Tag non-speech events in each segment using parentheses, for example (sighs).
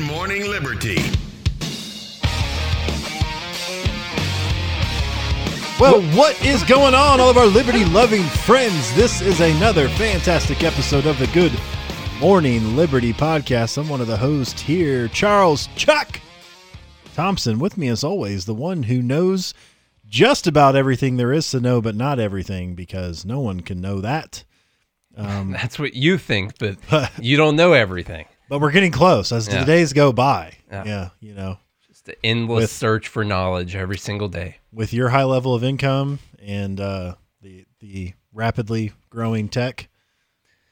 Good Morning Liberty. Well, what is going on, all of our liberty loving friends? This is another fantastic episode of the Good Morning Liberty podcast. I'm one of the hosts here, Charles Chuck Thompson. With me, as always, the one who knows just about everything there is to know, but not everything, because no one can know that. Um, (laughs) That's what you think, but (laughs) you don't know everything. But we're getting close as Yeah. the days go by. Yeah. yeah you know. just the endless With- search for knowledge every single day. with your high level of income and uh, the the rapidly growing tech,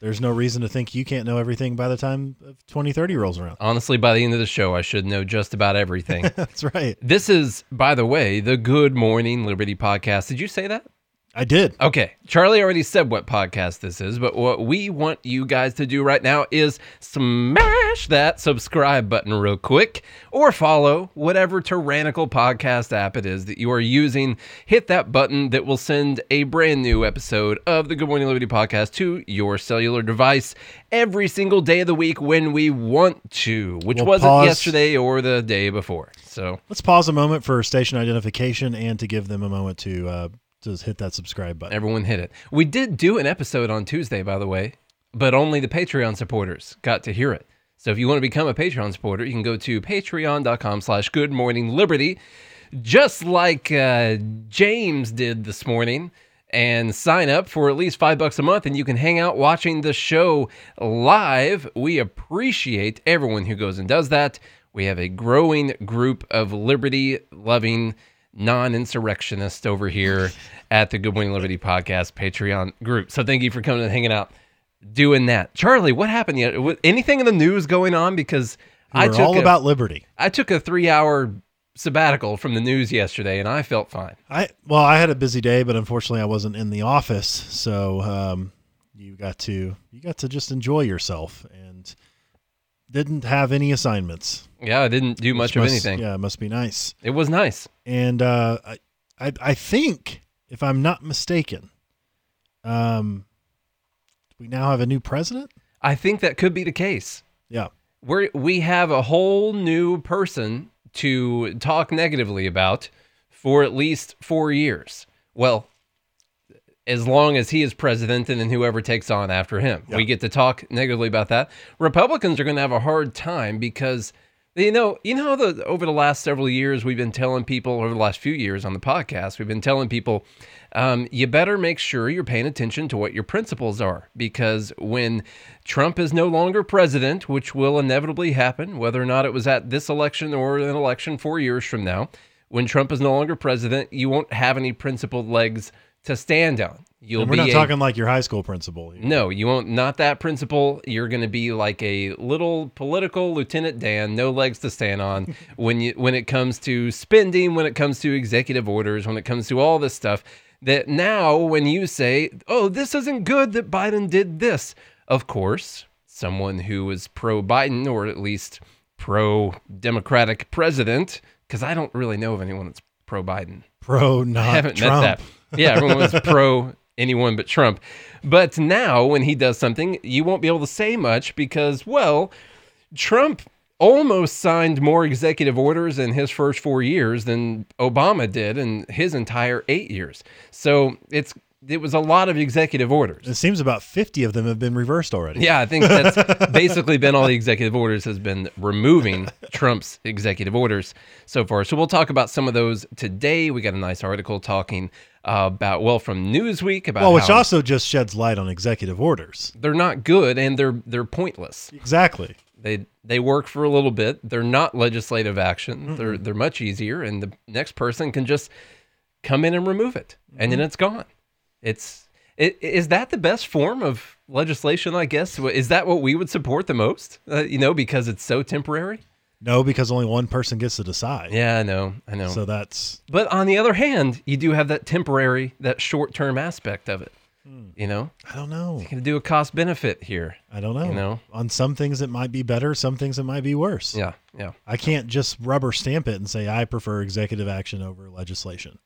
there's no reason to think you can't know everything by the time of 2030 rolls around. Honestly, by the end of the show, I should know just about everything. (laughs) That's right. this is, by the way, the Good Morning Liberty podcast. Did you say that? I did. Okay. Charlie already said what podcast this is, but what we want you guys to do right now is smash that subscribe button real quick or follow whatever tyrannical podcast app it is that you are using. Hit that button that will send a brand new episode of the Good Morning Liberty podcast to your cellular device every single day of the week when we want to, which We'll wasn't pause. yesterday or the day before. So, Let's pause a moment for station identification and to give them a moment to uh, to hit that subscribe button. Everyone hit it. We did do an episode on Tuesday, by the way, but only the Patreon supporters got to hear it. So if you want to become a Patreon supporter, you can go to patreon.com slash good morning liberty, just like uh, James did this morning, and sign up for at least five bucks a month, and you can hang out watching the show live. We appreciate everyone who goes and does that. We have a growing group of liberty loving non-insurrectionists over here at the Good Morning Liberty podcast Patreon group. So thank you for coming and hanging out, doing that. Charlie, what happened yet? Anything in the news going on? Because I We're took all a, about liberty. I took a three-hour sabbatical from the news yesterday, and I felt fine. I well, I had a busy day, but unfortunately, I wasn't in the office, so um, you got to you got to just enjoy yourself and didn't have any assignments. Yeah, I didn't do much Which of must- anything. Yeah, it must be nice. It was nice. And uh, I, I I think if I'm not mistaken, um, we now have a new president. I think that could be the case. Yeah, we we have a whole new person to talk negatively about for at least four years. Well, as long as he is president and then whoever takes on after him, we get to talk negatively about that. Republicans are going to have a hard time because you know, you know, the over the last several years, we've been telling people over the last few years on the podcast, we've been telling people, um, you better make sure you're paying attention to what your principles are, because when Trump is no longer president, which will inevitably happen, whether or not it was at this election or an election four years from now, when Trump is no longer president, you won't have any principled legs to stand on. You'll and we're be not a- talking like your high school principal. here. no, you won't. Not that principal. You're going to be like a little political Lieutenant Dan, no legs to stand on (laughs) when you when it comes to spending, when it comes to executive orders, when it comes to all this stuff. That now, when you say, "Oh, this isn't good that Biden did this," of course, someone who is pro Biden or at least pro Democratic president, because I don't really know of anyone that's pro Biden. pro not I haven't Trump. met that. Yeah, everyone was (laughs) pro anyone but Trump. But now, when he does something, you won't be able to say much because, well, Trump almost signed more executive orders in his first four years than Obama did in his entire eight years. So it's it was a lot of executive orders. It seems about 50 of them have been reversed already. Yeah, I think (laughs) that's basically been all the executive orders has been removing Trump's executive orders so far. So we'll talk about some of those today. We got a nice article talking uh, about well from Newsweek about Well, which also just sheds light on executive orders. they're not good and they're they're pointless. Exactly. They they work for a little bit. They're not legislative action. They're they're much easier, and the next person can just come in and remove it, and then it's gone. It's i- is that the best form of legislation? I guess is that what we would support the most? Uh, you know, because it's so temporary. No, because only one person gets to decide. Yeah, I know, I know. So that's but on the other hand, you do have that temporary, that short term aspect of it. You know, I don't know. you can do a cost benefit here. I don't know. You know? on some things it might be better, some things it might be worse. Yeah, yeah. I can't just rubber stamp it and say I prefer executive action over legislation.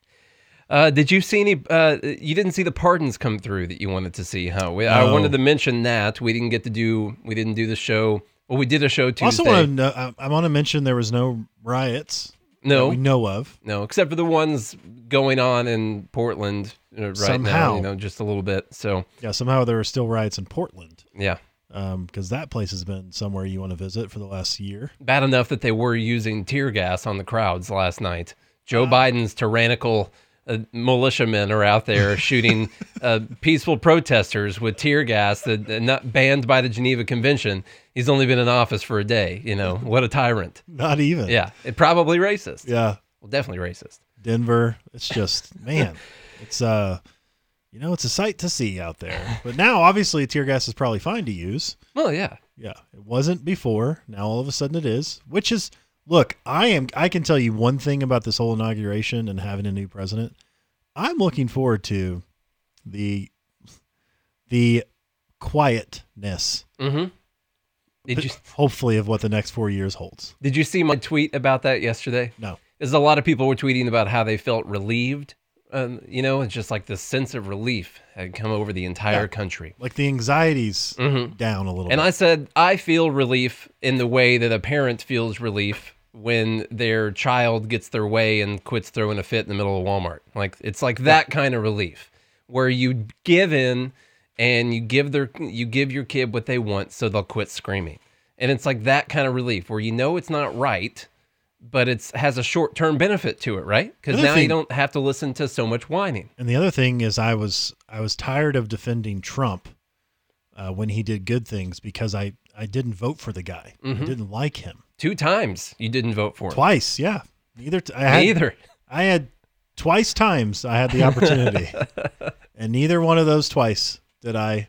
Uh, did you see any? Uh, you didn't see the pardons come through that you wanted to see, huh? We, I wanted to mention that we didn't get to do. We didn't do the show. Well, we did a show I Tuesday. also want to know, I, I want to mention there was no riots that no, we know of. no, except for the ones going on in Portland uh, right now. Somehow. You know, just a little bit. So Yeah, somehow there are still riots in Portland yeah, because that place has been somewhere you want to visit for the last year. bad enough that they were using tear gas on the crowds last night. Joe Biden's tyrannical uh, militiamen are out there (laughs) shooting uh, peaceful protesters with tear gas that not banned by the Geneva Convention. He's only been in office for a day. You know (laughs) what a tyrant. Not even. Yeah, it probably racist. Yeah. Well, definitely racist. Denver. It's just man, it's uh, you know, it's a sight to see out there. But now, obviously, tear gas is probably fine to use. Well, yeah. Yeah, it wasn't before. Now all of a sudden it is, which is look. I am. I can tell you one thing about this whole inauguration and having a new president. I'm looking forward to the the quietness, Mm-hmm. Did you hopefully, of what the next four years holds. did you see my tweet about that yesterday? No, There's a lot of people were tweeting about how they felt relieved. Um, you know, it's just like this sense of relief had come over the entire Yeah. country. like the anxiety's Mhm. down a little. And bit. I said, I feel relief in the way that a parent feels relief when their child gets their way and quits throwing a fit in the middle of Walmart. Like it's like that kind of relief where you give in and you give their you give your kid what they want so they'll quit screaming. And it's like that kind of relief where you know it's not right, but it's has a short-term benefit to it, right? Another now you don't have to listen to so much whining. And the other thing is, I was I was tired of defending Trump uh, when he did good things because I I didn't vote for the guy. I Mhm. didn't like him Two times you didn't vote for him. twice. Yeah, neither. T- I had, Neither. I had twice times I had the opportunity, (laughs) and neither one of those twice did I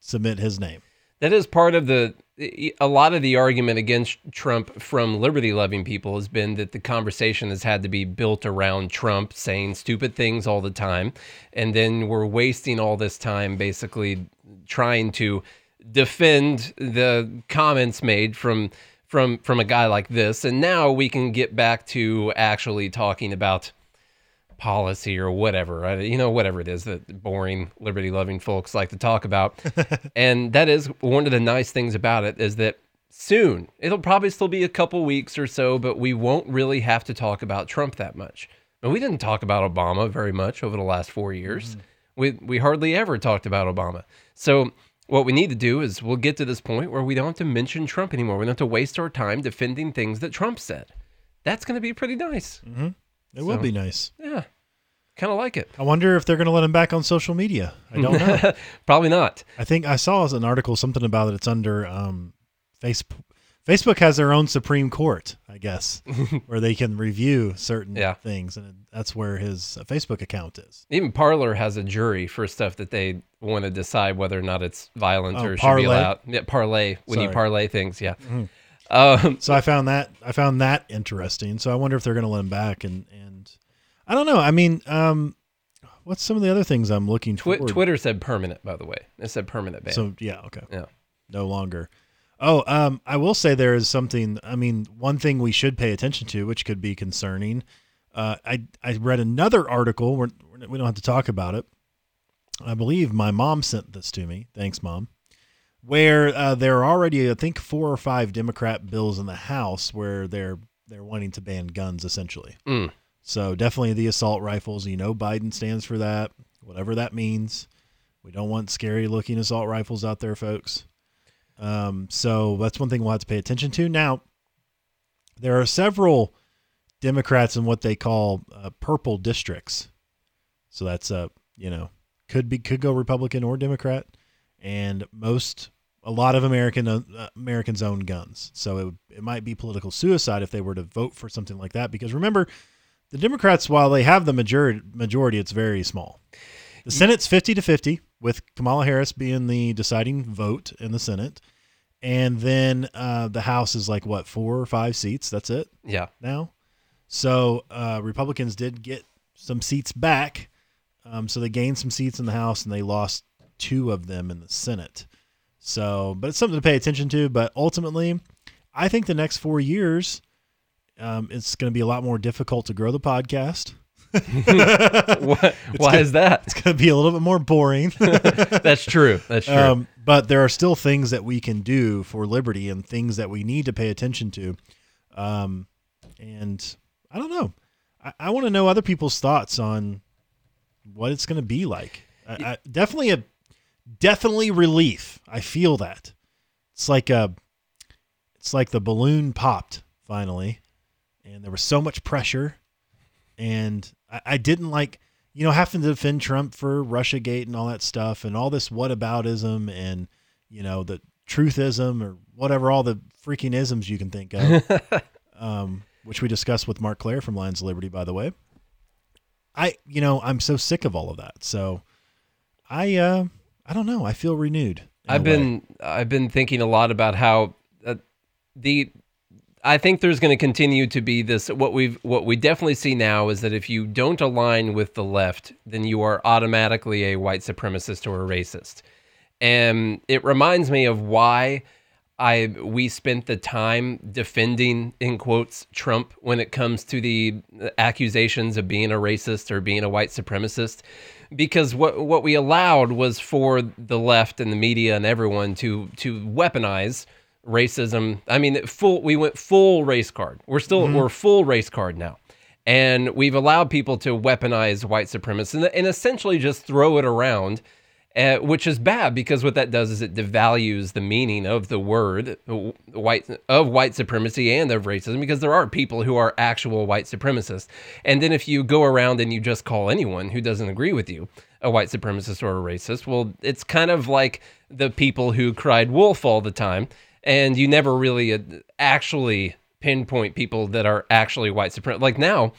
submit his name. That is part of the a lot of the argument against Trump from liberty loving people has been that the conversation has had to be built around Trump saying stupid things all the time. And then we're wasting all this time basically trying to defend the comments made from from from a guy like this. And now we can get back to actually talking about policy or whatever, right? you know, whatever it is that boring liberty loving folks like to talk about. (laughs) and that is one of the nice things about it is that soon, it'll probably still be a couple weeks or so, but we won't really have to talk about Trump that much. And we didn't talk about Obama very much over the last four years. Mm-hmm. We, we hardly ever talked about Obama. So what we need to do is we'll get to this point where we don't have to mention Trump anymore. We don't have to waste our time defending things that Trump said. That's going to be pretty nice. Mm-hmm. It would So- be nice. Yeah. Kind of like it. I wonder if they're going to let him back on social media. I don't know. (laughs) Probably not. I think I saw an article something about it. It's under um, Facebook. Facebook has their own Supreme Court, I guess, (laughs) where they can review certain Yeah. things, and that's where his uh, Facebook account is. Even Parler has a jury for stuff that they want to decide whether or not it's violent Oh, or should be allowed. Yeah, parlay when you parlay things. Yeah. Mhm. Um, So I found that I found that interesting. So I wonder if they're going to let him back, and and I don't know. I mean, um, what's some of the other things I'm looking? Twitter said permanent, by the way. It said permanent ban. So yeah, okay. Yeah. No longer. Oh, um, I will say there is something. I mean, one thing we should pay attention to, which could be concerning. Uh, I I read another article. We're- we don't have to talk about it. I believe my mom sent this to me. Thanks, mom. Where uh, there are already, I think, four or five Democrat bills in the House where they're they're wanting to ban guns, essentially. Mm. So definitely the assault rifles. You know, Biden stands for that, whatever that means. We don't want scary looking assault rifles out there, folks. Um, so that's one thing we'll have to pay attention to. Now, there are several Democrats in what they call uh, purple districts. So that's uh, you know, could be could go Republican or Democrat, and most a lot of American uh, Americans own guns. So it would- it might be political suicide if they were to vote for something like that. Because remember, the Democrats, while they have the majority, majority, it's very small. The Senate's fifty to fifty, with Kamala Harris being the deciding vote in the Senate, and then uh, the House is like what four or five seats. That's it yeah. now. So uh, Republicans did get some seats back. Um, so they gained some seats in the House and they lost two of them in the Senate. So, but it's something to pay attention to. But ultimately, I think the next four years, um, it's going to be a lot more difficult to grow the podcast. What, (laughs) why (laughs) is that? It's going to be a little bit more boring. (laughs) That's true. That's true. Um, but there are still things that we can do for liberty and things that we need to pay attention to. Um, and I don't know. I, I want to know other people's thoughts on what it's going to be like. I, I, definitely a definitely relief. I feel that it's like a it's like the balloon popped finally, and there was so much pressure, and I, I didn't like you know having to defend Trump for Russia Gate and all that stuff, and all this whataboutism and you know the truthism or whatever all the freaking isms you can think of, (laughs) um, which we discussed with Marc Clair from Lions of Liberty, by the way. I you know I'm so sick of all of that, so I uh I don't know. I feel renewed. I've way. been I've been thinking a lot about how uh, the I think there's going to continue to be this what we've what we definitely see now is that if you don't align with the left, then you are automatically a white supremacist or a racist. And it reminds me of why I we spent the time defending in quotes Trump when it comes to the accusations of being a racist or being a white supremacist because what what we allowed was for the left and the media and everyone to to weaponize racism. I mean, full we went full race card. We're still mm-hmm. we're full race card now. And we've allowed people to weaponize white supremacists and, and essentially just throw it around uh, which is bad because what that does is it devalues the meaning of the word white of white supremacy and of racism because there are people who are actual white supremacists. And then if you go around and you just call anyone who doesn't agree with you a white supremacist or a racist well it's kind of like the people who cried wolf all the time and you never really uh, actually pinpoint people that are actually white supremacists like now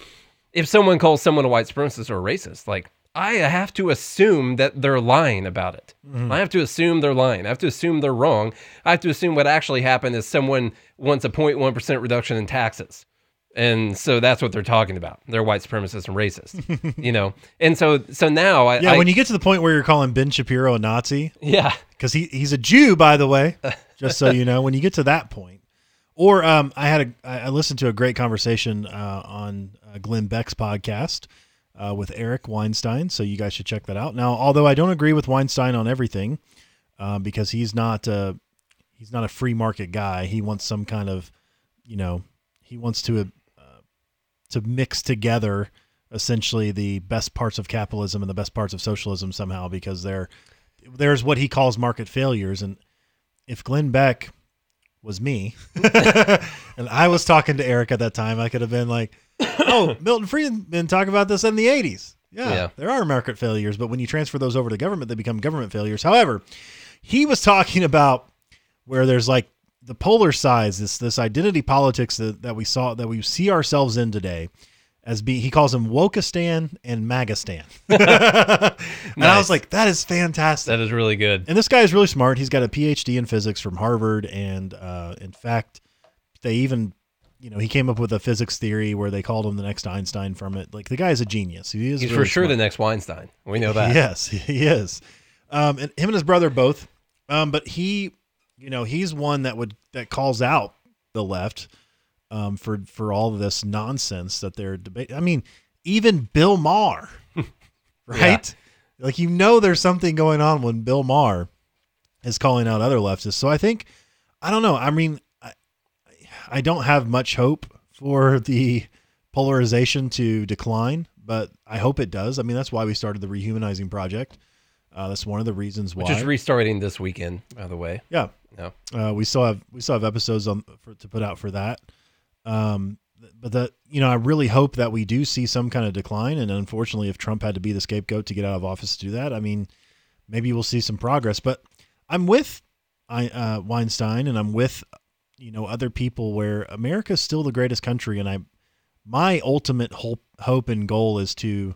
if someone calls someone a white supremacist or a racist like I have to assume that they're lying about it. I have to assume they're lying. I have to assume they're wrong. I have to assume what actually happened is someone wants a 0.1% reduction in taxes. And so that's what they're talking about. They're white supremacists and racist, (laughs) you know? And so so now I Yeah, I- when you get to the point where you're calling Ben Shapiro a Nazi, yeah. because he, he's a Jew, by the way, (laughs) just so you know, when you get to that point. Or um, I had a I listened to a great conversation uh, on uh, Glenn Beck's podcast uh, with Eric Weinstein, so you guys should check that out. Now, although I don't agree with Weinstein on everything, uh, because he's not a, he's not a free market guy. He wants some kind of, you know, he wants to uh, to mix together essentially the best parts of capitalism and the best parts of socialism somehow because they're there's what he calls market failures and if Glenn Beck was me. (laughs) And I was talking to Eric at that time. I could have been like oh (coughs) Milton Friedman talk about this in the 80s yeah, Yeah. there are market failures but when you transfer those over to government they become government failures. However he was talking about where there's like the polar sides this this identity politics that, that we saw that we see ourselves in today as being he calls them Wokistan and MAGAstan. (laughs) and I was like, that is fantastic. That is really good. and this guy is really smart. He's got a PhD in physics from Harvard, and uh, in fact, they even, you know, he came up with a physics theory where they called him the next Einstein from it. Like the guy is a genius. He is He's really for sure smart. the next Weinstein. We know that. (laughs) Yes, he is. Um, and him and his brother both. Um, but he, you know, he's one that would that calls out the left um, for for all of this nonsense that they're debating. I mean, even Bill Maher, (laughs) (laughs) right? Like you know, there's something going on when Bill Maher is calling out other leftists. So I think, I don't know. I mean, I, I don't have much hope for the polarization to decline, but I hope it does. I mean, that's why we started the Rehumanizing Project. Uh, that's one of the reasons why. Which is restarting this weekend, by the way. yeah, No. uh, we still have we still have episodes on for, to put out for that. Um, but that you know, I really hope that we do see some kind of decline. And unfortunately, if Trump had to be the scapegoat to get out of office to do that, I mean, maybe we'll see some progress. But I'm with I, uh, Weinstein, and I'm with you know other people where America's still the greatest country, and I my ultimate hope hope and goal is to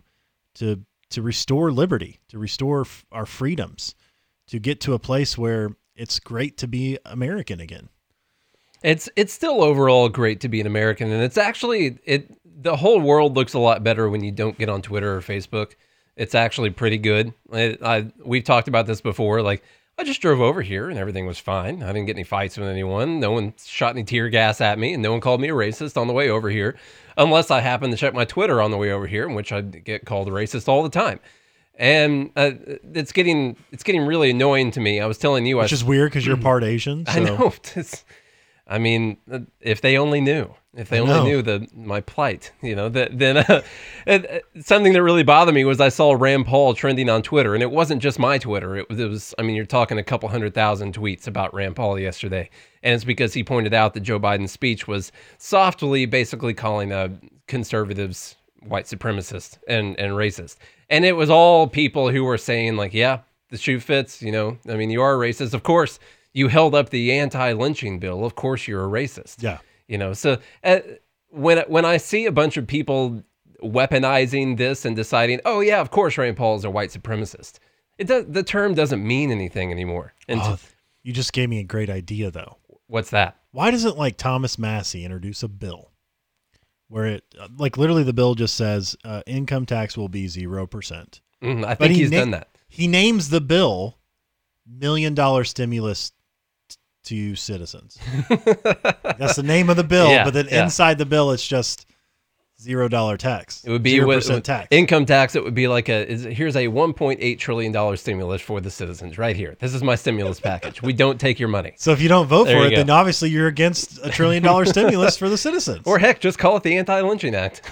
to to restore liberty, to restore f- our freedoms, to get to a place where it's great to be American again. It's it's still overall great to be an American, and it's actually it. The whole world looks a lot better when you don't get on Twitter or Facebook. It's actually pretty good. I, I we've talked about this before. Like I just drove over here and everything was fine. I didn't get any fights with anyone. No one shot any tear gas at me, and no one called me a racist on the way over here, unless I happened to check my Twitter on the way over here, in which I get called a racist all the time. And uh, it's getting it's getting really annoying to me. I was telling you, Which I, is weird because you're (clears throat) part Asian. So. I know. (laughs) It's- I mean, if they only knew, if they only knew the my plight, you know, that then uh, (laughs) something that really bothered me was I saw Rand Paul trending on Twitter, and it wasn't just my Twitter. It was, it was, I mean, you're talking a couple hundred thousand tweets about Rand Paul yesterday, and it's because he pointed out that Joe Biden's speech was softly, basically calling uh, conservatives white supremacist and and racist, and it was all people who were saying like, yeah, the shoe fits, you know, I mean, you are racist, of course. You held up the anti-lynching bill. Of course, you're a racist Yeah. you know so uh, when when i see a bunch of people weaponizing this and deciding oh yeah of course rand paul is a white supremacist it does the term doesn't mean anything anymore and Oh, you just gave me a great idea, though. what's that Why doesn't like Thomas Massie introduce a bill where it, uh, like, literally the bill just says uh, income tax will be zero percent. Mhm, i think he he's na- done that He names the bill million dollar stimulus to citizens. (laughs) That's the name of the bill, Yeah, but then yeah. inside the bill it's just zero dollar tax. it would be with, percent with tax. income tax it would be like a is, here's a 1.8 trillion dollar stimulus for the citizens right here this is my stimulus (laughs) package we don't take your money so if you don't vote There for it, go. then obviously you're against a trillion dollar (laughs) stimulus for the citizens. or heck just call it the anti-lynching act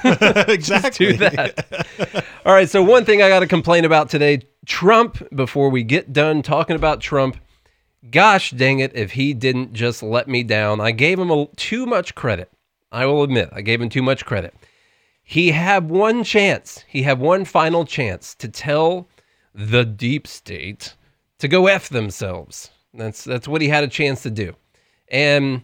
exactly. do that. All right. So one thing I got to complain about today, Trump. Before we get done talking about Trump, gosh dang it, if he didn't just let me down. I gave him a, too much credit. I will admit, I gave him too much credit. He had one chance. He had one final chance to tell the deep state to go f themselves. That's that's what he had a chance to do, and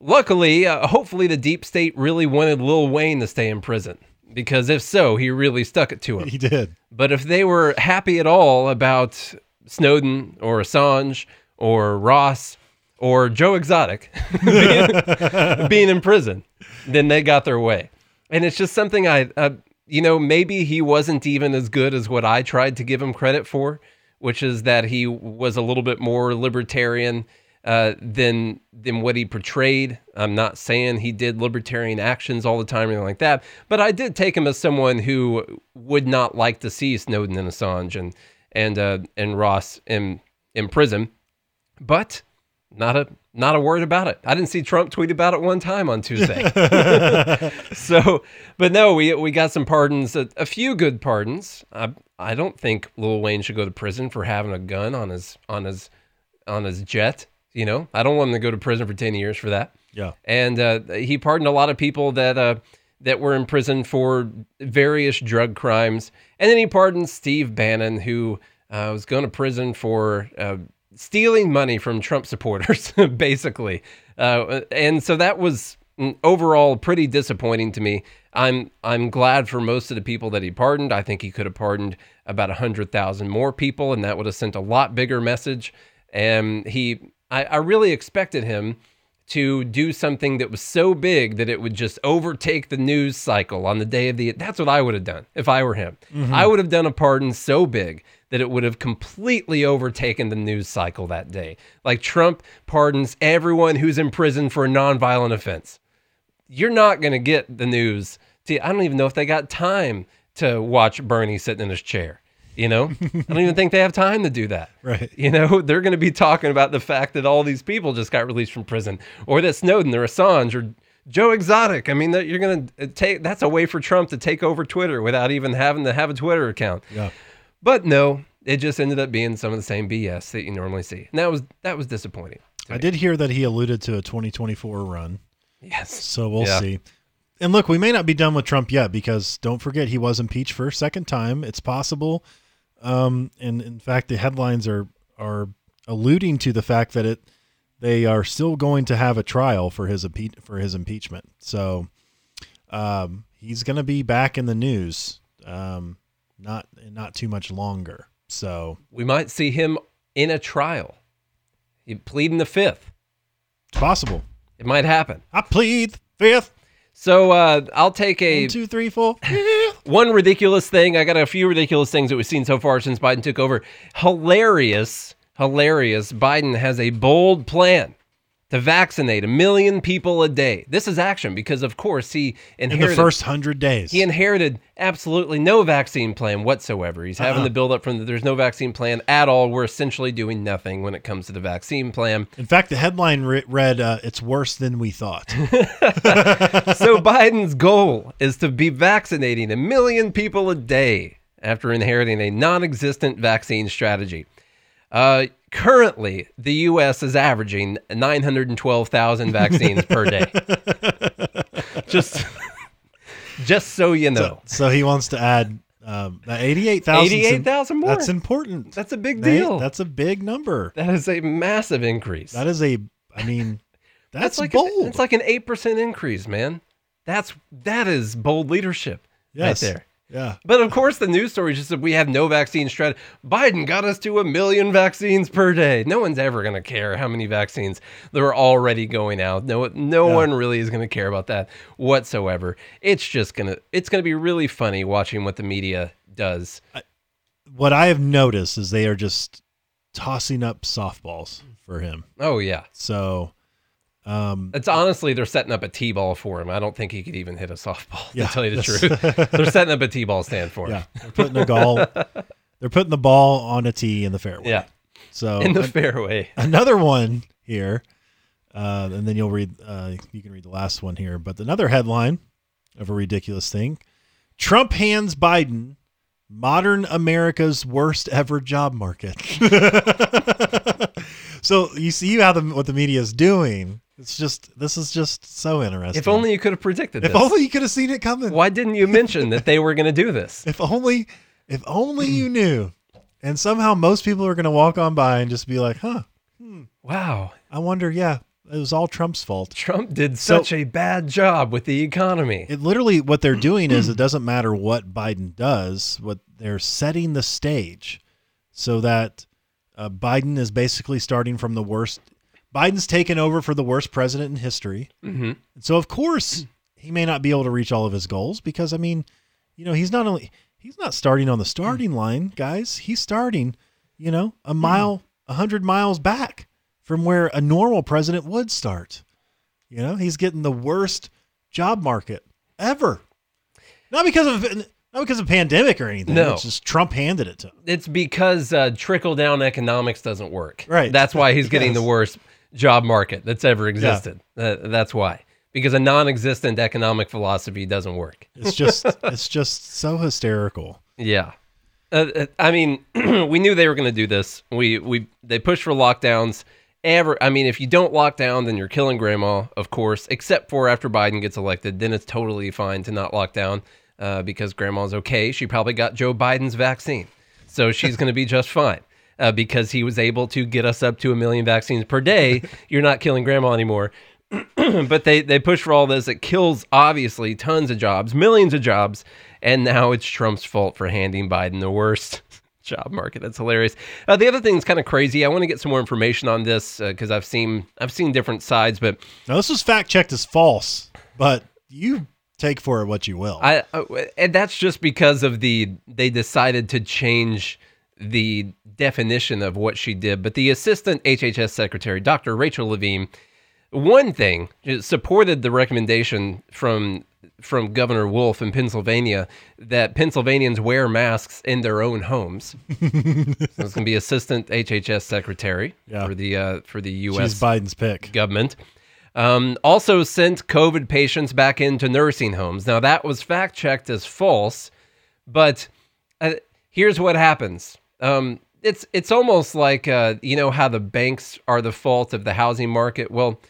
luckily, uh, hopefully, the deep state really wanted Lil Wayne to stay in prison because if so, he really stuck it to him. He did. But if they were happy at all about Snowden or Assange or Ross or Joe Exotic being, (laughs) being in prison, then they got their way. And it's just something I, uh, you know, maybe he wasn't even as good as what I tried to give him credit for, which is that he was a little bit more libertarian uh, than than what he portrayed. I'm not saying he did libertarian actions all the time or anything like that, but I did take him as someone who would not like to see Snowden and Assange and and uh, and Ross in in prison, but not a not a word about it. I didn't see Trump tweet about it one time on Tuesday. (laughs) (laughs) so, but no, we we got some pardons, a, a few good pardons. I I don't think Lil Wayne should go to prison for having a gun on his on his on his jet. You know, I don't want him to go to prison for ten years for that. Yeah. And uh, he pardoned a lot of people that uh, that were in prison for various drug crimes, and then he pardoned Steve Bannon, who uh, was going to prison for uh, stealing money from Trump supporters, (laughs) basically. Uh, and so that was mm, overall pretty disappointing to me. I'm I'm glad for most of the people that he pardoned. I think he could have pardoned about hundred thousand more people, and that would have sent a lot bigger message. And he, I, I really expected him to do something that was so big that it would just overtake the news cycle on the day of the that's what I would have done if I were him. I would have done a pardon so big that it would have completely overtaken the news cycle that day. Like Trump pardons everyone who's in prison for a nonviolent offense. You're not going to get the news. To, I don't even know if they got time to watch Bernie sitting in his chair. You know, I don't even think they have time to do that. (laughs) Right. You know, (laughs) they're going to be talking about the fact that all these people just got released from prison, or that Snowden or Assange or Joe Exotic. I mean, that you're going to uh, take that's a way for Trump to take over Twitter without even having to have a Twitter account. Yeah. But no, it just ended up being some of the same BS that you normally see, and that was that was disappointing. I me. did hear that he alluded to a 2024 run. Yes. So we'll Yeah. see. And look, we may not be done with Trump yet because don't forget he was impeached for a second time. It's possible. Um, and in fact, the headlines are are alluding to the fact that it they are still going to have a trial for his impe- for his impeachment. So um, he's going to be back in the news. Um, not not too much longer. So We might see him in a trial. He pleading the fifth. it's possible. It might happen. I plead the fifth. So uh, I'll take a One, two, three, four. (laughs) one ridiculous thing. I got a few ridiculous things that we've seen so far since Biden took over. Hilarious, hilarious. Biden has a bold plan to vaccinate a million people a day. This is action because, of course, he In inherited the first hundred days. he inherited absolutely no vaccine plan whatsoever. He's having Uh-uh. the build up from the, there's no vaccine plan at all. We're essentially doing nothing when it comes to the vaccine plan. In fact, the headline re- read, uh, "It's worse than we thought." (laughs) so Biden's goal is to be vaccinating a million people a day after inheriting a non-existent vaccine strategy. Uh, currently, the U.S. is averaging 912,000 vaccines per day. (laughs) Just, just so you know, so he wants to add um, eighty-eight thousand. 88,000 more. That's important. That's a big Nate, deal. That's a big number. that is a massive increase. That is a. I mean, (laughs) that's, like bold. It's like an eight percent increase, man. That's that is bold leadership yes. right there. Yeah. But of course, the news story just said we have no vaccine strategy. Biden got us to a million vaccines per day. No one's ever going to care how many vaccines that are already going out. No, no Yeah. one really is going to care about that whatsoever. It's just gonna, it's gonna be really funny watching what the media does. What I have noticed is they are just tossing up softballs for him. Oh yeah, So, um, it's honestly they're setting up a t-ball for him. I don't think he could even hit a softball. Yeah, to tell you the truth, (laughs) they're setting up a t-ball stand for him. yeah, they're putting a ball. (laughs) they're putting the ball on a tee in the fairway. Yeah, So in the an- fairway. (laughs) another one here, uh, and then you'll read. Uh, you can read the last one here. But another headline of a ridiculous thing: Trump hands Biden modern America's worst ever job market. so you see how the what the media is doing. It's just this is just so interesting. If only you could have predicted if this. only you could have seen it coming. Why didn't you mention that they were going to do this? (laughs) If only if only you knew. And somehow most people are going to walk on by and just be like, "Huh, Wow, I wonder, yeah, it was all Trump's fault." Trump did So- such a bad job with the economy. It literally what they're doing is it doesn't matter what Biden does, what they're setting the stage so that uh, Biden is basically starting from the worst. Biden's taken over for the worst president in history. hmm so of course he may not be able to reach all of his goals because I mean, you know, he's not only he's not starting on the starting line, guys. He's starting, you know, a mile, a hundred miles back from where a normal president would start. You know, he's getting the worst job market ever. Not because of not because of pandemic or anything. No. It's just Trump handed it to him. It's because uh, trickle down economics doesn't work. Right. That's why he's getting Yes. the worst job market that's ever existed. Uh, that's why. Because a non-existent economic philosophy doesn't work. It's just (laughs) it's just so hysterical. Yeah. Uh, uh, I mean, (clears throat) we knew they were going to do this. We we they pushed for lockdowns. Ever, I mean, if you don't lock down, then you're killing grandma, of course. Except for after Biden gets elected, then it's totally fine to not lock down uh, because grandma's okay. She probably got Joe Biden's vaccine, so she's going to be just fine uh, because he was able to get us up to a million vaccines per day. (laughs) You're not killing grandma anymore. (clears throat) but they they push for all this. It kills obviously tons of jobs, millions of jobs, and now it's Trump's fault for handing Biden the worst (laughs) job market. That's hilarious. Uh, the other thing that's kind of crazy. I want to get some more information on this because I've seen I've seen different sides, but Now this was fact checked as false, but you take for it what you will. I uh, and that's just because of the they decided to change the definition of what she did. But the assistant HHS secretary, Dr. Rachel Levine, one thing supported the recommendation from from Governor Wolf in Pennsylvania that Pennsylvanians wear masks in their own homes. (laughs) so it's going to be assistant HHS secretary Yeah. for the uh, for the U.S She's Biden's pick. government. Um, also sent COVID patients back into nursing homes. Now that was fact checked as false, but uh, here's what happens. Um, it's it's almost like uh, you know how the banks are the fault of the housing market. Well,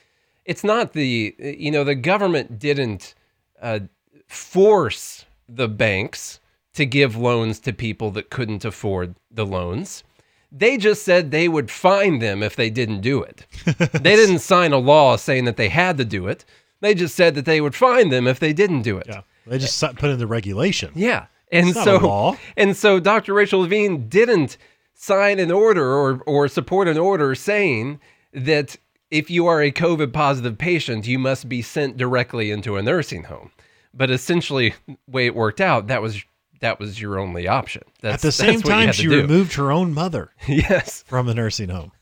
it's not the you know the government didn't uh, force the banks to give loans to people that couldn't afford the loans. They just said they would fine them if they didn't do it. (laughs) they didn't sign a law saying that they had to do it. They just said that they would fine them if they didn't do it. Yeah, they just put it the regulation. Yeah. And It's so and so Dr. Rachel Levine didn't sign an order or or support an order saying that if you are a COVID positive patient, you must be sent directly into a nursing home. But essentially, the way it worked out, that was that was your only option. That's, At the same time, she removed her own mother. (laughs) yes, from a nursing home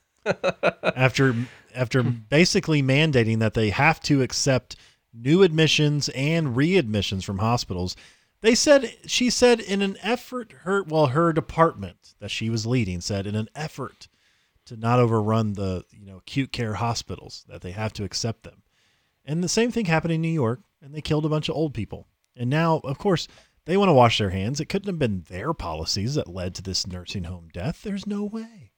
after after basically mandating that they have to accept new admissions and readmissions from hospitals. They said she said in an effort her well her department that she was leading said in an effort to not overrun the you know acute care hospitals that they have to accept them. And the same thing happened in New York and they killed a bunch of old people. And now of course they want to wash their hands. It couldn't have been their policies that led to this nursing home death. There's no way.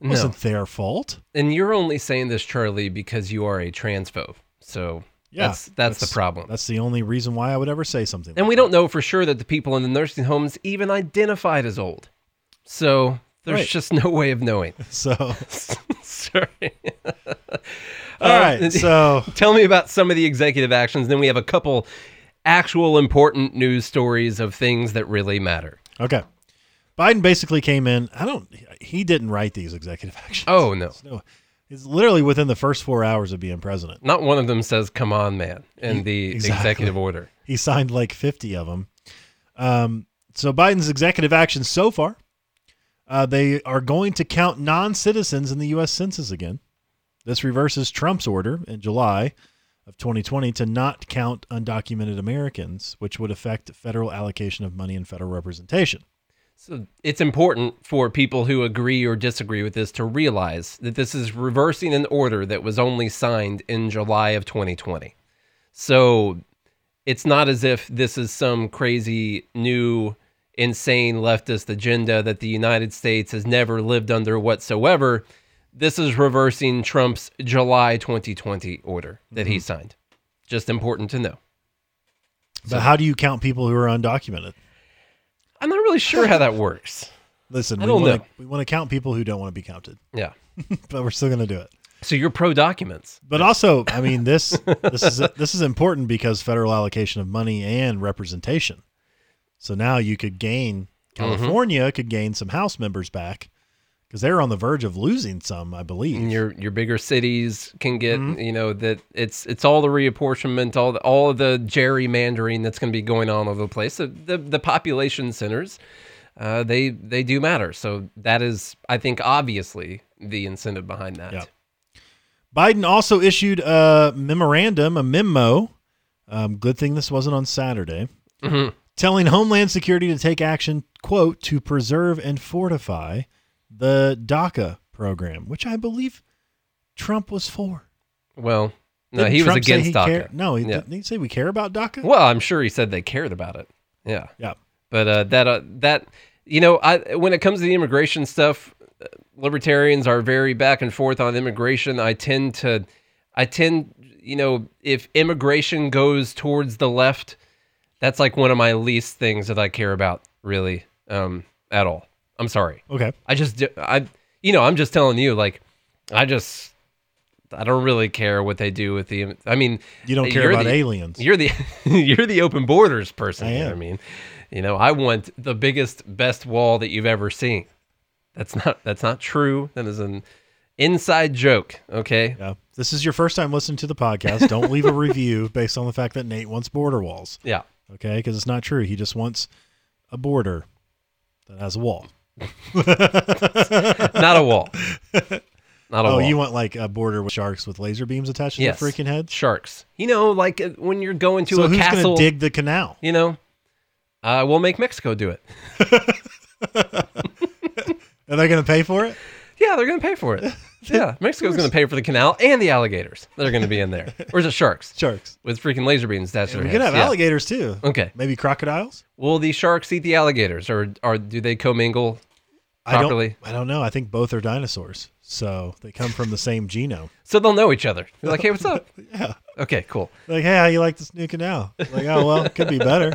It wasn't their fault. And you're only saying this, Charlie, because you are a transphobe. So yeah, that's, that's, that's the problem. That's the only reason why I would ever say something. And like we that. don't know for sure that the people in the nursing homes even identified as old. So there's right. just (laughs) no way of knowing. (laughs) So (laughs) sorry. All uh, right. So tell me about some of the executive actions. Then we have a couple actual important news stories of things that really matter. Okay. Biden basically came in. I don't. He didn't write these executive actions. Oh no. no it's literally within the first four hours of being president. Not one of them says "Come on, man" in he, the exactly. executive order. He signed like fifty of them. Um, so Biden's executive actions so far, uh, they are going to count non-citizens in the U.S. Census again. This reverses Trump's order in July of 2020 to not count undocumented Americans, which would affect federal allocation of money and federal representation. So it's important for people who agree or disagree with this to realize that this is reversing an order that was only signed in July of 2020. So it's not as if this is some crazy new insane leftist agenda that the United States has never lived under whatsoever this is reversing Trump's July 2020 order that mm-hmm. he signed. Just important to know. But so, how do you count people who are undocumented? I'm not really sure how that works. Listen, I we want to we want to count people who don't want to be counted. Yeah, (laughs) but we're still going to do it. So you're pro documents, but also, I mean this (laughs) this is this is important because federal allocation of money and representation. So now you could gain mm-hmm. California could gain some House members back because they're on the verge of losing some, I believe. And your your bigger cities can get, mm-hmm. you know, that it's it's all the reapportionment, all the, all of the gerrymandering that's going to be going on over the place. So the the population centers, uh, they they do matter. So that is, I think, obviously the incentive behind that. Yeah. Biden also issued a memorandum, a memo. Um, good thing this wasn't on Saturday. Mm-hmm. Telling Homeland Security to take action, quote, to preserve and fortify the DACA program, which I believe Trump was for. Well, no, Didn't he Trump was against he DACA. No, he, yeah. didn't he say we care about DACA? Well, I'm sure he said they cared about it. Yeah. Yeah. But uh, that uh, that you know, I when it comes to the immigration stuff, uh, libertarians are very back and forth on immigration. I tend to, I tend, you know, if immigration goes towards the left, that's like one of my least things that I care about, really, um, at all. I'm sorry. Okay. I just I you know, I'm just telling you like I just I don't really care what they do with the I mean, you don't care about the, aliens. You're the (laughs) you're the open borders person I, am. I mean, you know, I want the biggest best wall that you've ever seen. That's not that's not true. That is an inside joke, okay? Yeah. This is your first time listening to the podcast. Don't leave a (laughs) review based on the fact that Nate wants border walls. Yeah. Okay? Because it's not true. He just wants a border that has a wall. (laughs) Not a wall. Not a wall. oh, wall. you want like a border with sharks with laser beams attached to yes. their freaking heads? Sharks. You know, like uh, when you're going to so a who's castle. Gonna dig the canal. You know, uh, we'll make Mexico do it. (laughs) Are they going to pay for it? Yeah, they're going to pay for it. (laughs) Yeah, Mexico's going to pay for the canal and the alligators that are going to be in there. Or is it sharks? (laughs) Sharks with freaking laser beams attached to their We could have yeah. alligators too. Okay, maybe crocodiles. Will the sharks eat the alligators, or or do they commingle properly? I don't, I don't know. I think both are dinosaurs, so they come from the same genome. (laughs) So they'll know each other. They're like, "Hey, what's up?" yeah. Okay, cool. Like, hey, how you like this new canal? Like, oh well, it could be better,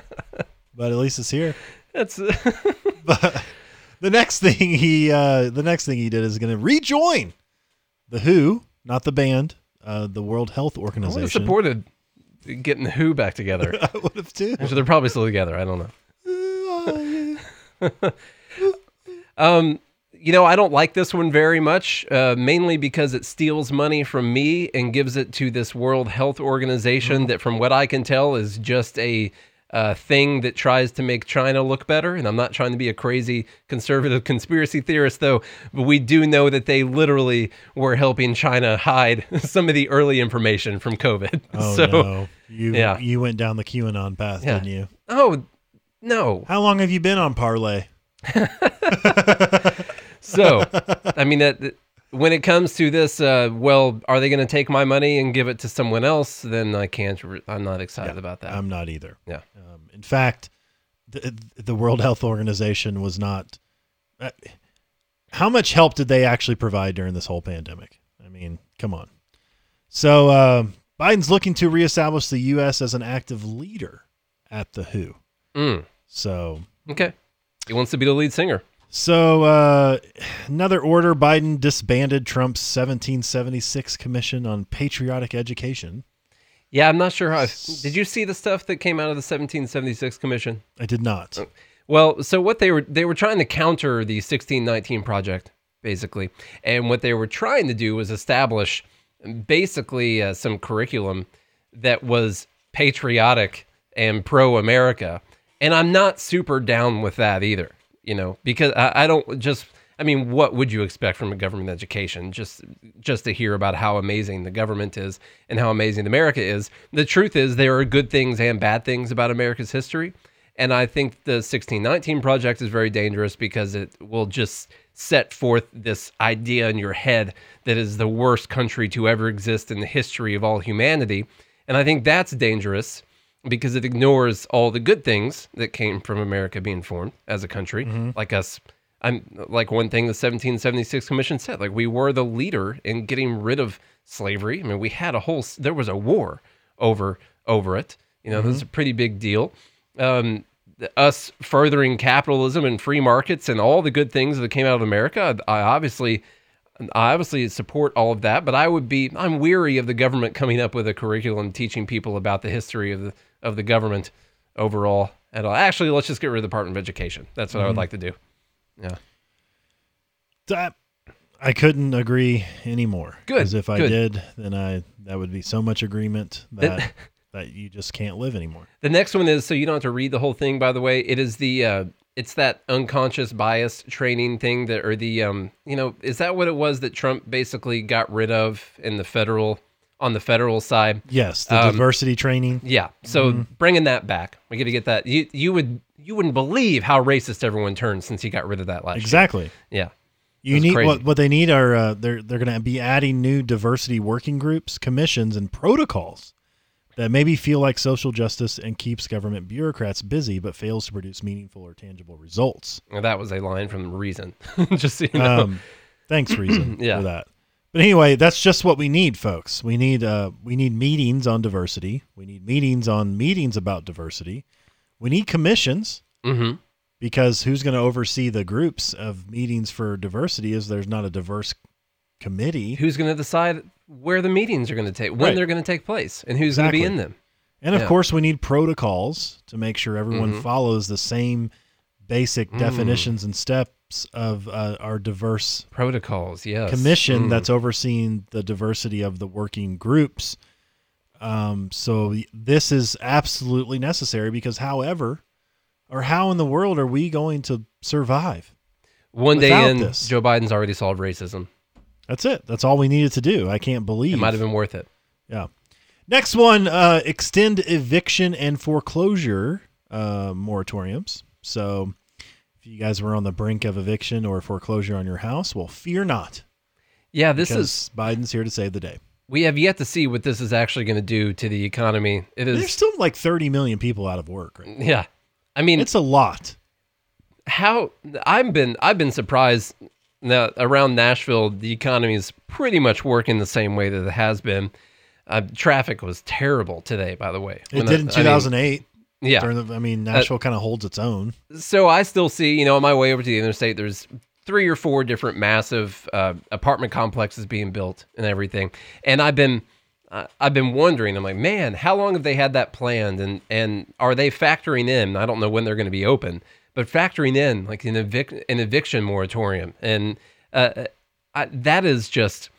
but at least it's here. That's. but the next thing he, uh, the next thing he did is going to rejoin the WHO, not the band, uh, the World Health Organization. I supported getting the WHO back together. (laughs) I would have too. So they're probably still together. I don't know. (laughs) um, you know, I don't like this one very much, uh, mainly because it steals money from me and gives it to this World Health Organization mm-hmm. that, from what I can tell, is just a uh, thing that tries to make China look better. And I'm not trying to be a crazy conservative (laughs) conspiracy theorist, though. But we do know that they literally were helping China hide (laughs) some of the early information from COVID. (laughs) Oh so, no, you yeah. you went down the QAnon path, Yeah. didn't you? oh no. How long have you been on Parlay? So, I mean that. When it comes to this, uh, well, are they going to take my money and give it to someone else? Then I can't. Re- I'm not excited about that. I'm not either. Yeah. Um, in fact, the, the World Health Organization was not. Uh, how much help did they actually provide during this whole pandemic? I mean, come on. So uh, Biden's looking to reestablish the U.S. as an active leader at the WHO. Mm, So okay. He wants to be the lead singer. So, uh, another order Biden disbanded Trump's 1776 Commission on Patriotic Education. Yeah, I'm not sure how. Did you see the stuff that came out of the 1776 Commission? I did not. Well, so what they were they were trying to counter the 1619 project basically, and what they were trying to do was establish basically uh, some curriculum that was patriotic and pro-America, and I'm not super down with that either. You know, because I, I don't just. I mean, what would you expect from a government education? Just just to hear about how amazing the government is and how amazing America is. The truth is there are good things and bad things about America's history. And I think the 1619 project is very dangerous because it will just set forth this idea in your head that is the worst country to ever exist in the history of all humanity. And I think that's dangerous because it ignores all the good things that came from America being formed as a country, like us. I'm like one thing the 1776 Commission said, like we were the leader in getting rid of slavery. I mean, we had a whole there was a war over over it. You know, this is a pretty big deal. Um, us furthering capitalism and free markets and all the good things that came out of America. I obviously I obviously support all of that, but I would be I'm weary of the government coming up with a curriculum teaching people about the history of the of the government overall at all. Actually, let's just get rid of the Department of Education. That's what I would like to do. Yeah. That I couldn't agree anymore. Good, Because if I good. did, then I that would be so much agreement that that you just can't live anymore. The next one is so you don't have to read the whole thing. By the way, it is the uh, it's that unconscious bias training thing that, or the um, you know, is that what it was that Trump basically got rid of in the federal on the federal side? Yes, the Um, diversity training. Yeah. So Mm-hmm. bringing that back, we got to get that. You you would you wouldn't believe how racist everyone turned since he got rid of that last Exactly. year. Yeah. You need crazy. what what they need are uh, they're they're going to be adding new diversity working groups, commissions, and protocols that maybe feel like social justice and keeps government bureaucrats busy, but fails to produce meaningful or tangible results. Well, that was a line from Reason. (laughs) Just so you know. Um, thanks, reason (clears throat) Yeah. for that. But anyway, that's just what we need, folks. We need uh, we need meetings on diversity. We need meetings on meetings about diversity. We need commissions hmm because who's going to oversee the groups of meetings for diversity? Is there's not a diverse committee, Who's going to decide where the meetings are going to take, when Right. they're going to take place, and who's going to be in them? and of yeah. course we need protocols to make sure everyone Mhm. follows the same basic Mm. definitions and steps of uh, our diverse Protocols, yes. commission Mm. that's overseeing the diversity of the working groups. Um, so this is absolutely necessary because, however, or how in the world are we going to survive? one day in. this. Joe Biden's already solved racism. That's it. That's all we needed to do. I can't believe It might have been worth it. Yeah. Next one, uh, extend eviction and foreclosure uh, moratoriums. So, you guys were on the brink of eviction or foreclosure on your house, well, fear not, Yeah, this is. Biden's here to save the day. We have yet to see what this is actually going to do to the economy. It There's still like 30 million people out of work. Right? Yeah, I mean, It's a lot. how I've been I've been surprised that around Nashville the economy is pretty much working the same way that it has been. Uh, traffic was terrible today, by the way. It did I- in I mean, 2008. Yeah. During the, I mean, Nashville kind of holds its own. so I still see, you know, on my way over to the interstate, there's three or four different massive uh, apartment complexes being built and everything. And I've been, uh, I've been wondering. I'm like, man, how long have they had that planned? And and are they factoring in? I don't know when they're going to be open, but factoring in like an evic- an eviction moratorium. And uh, I, that is just,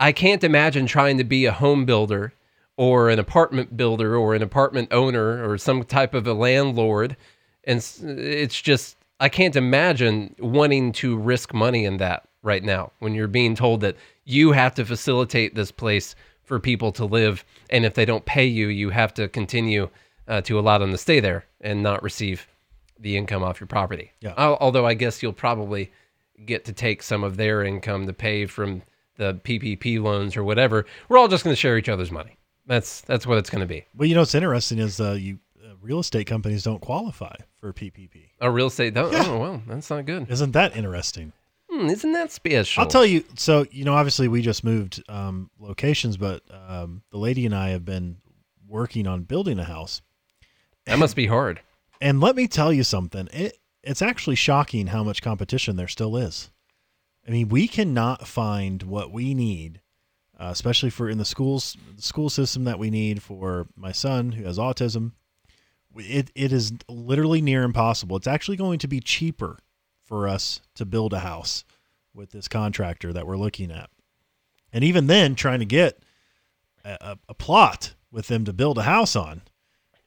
I can't imagine trying to be a home builder or an apartment builder or an apartment owner or some type of a landlord. And it's just, I can't imagine wanting to risk money in that right now when you're being told that you have to facilitate this place for people to live. And if they don't pay you, you have to continue uh, to allow them to stay there and not receive the income off your property. Yeah. Al- Although I guess you'll probably get to take some of their income to pay from the PPP loans or whatever. We're all just going to share each other's money. That's that's what it's going to be. Well, you know what's interesting is uh, you uh, real estate companies don't qualify for PPP. A real estate. Oh, Yeah. oh well, that's not good. Isn't that interesting? Hmm, isn't that special? I'll tell you. So you know, obviously, we just moved um, locations, but um, the lady and I have been working on building a house. that must be hard. And let me tell you something. It it's actually shocking how much competition there still is. I mean, we cannot find what we need, uh, especially for in the schools, the school system that we need for my son who has autism. It it is literally near impossible. It's actually going to be cheaper for us to build a house with this contractor that we're looking at, and even then, trying to get a, a, a plot with them to build a house on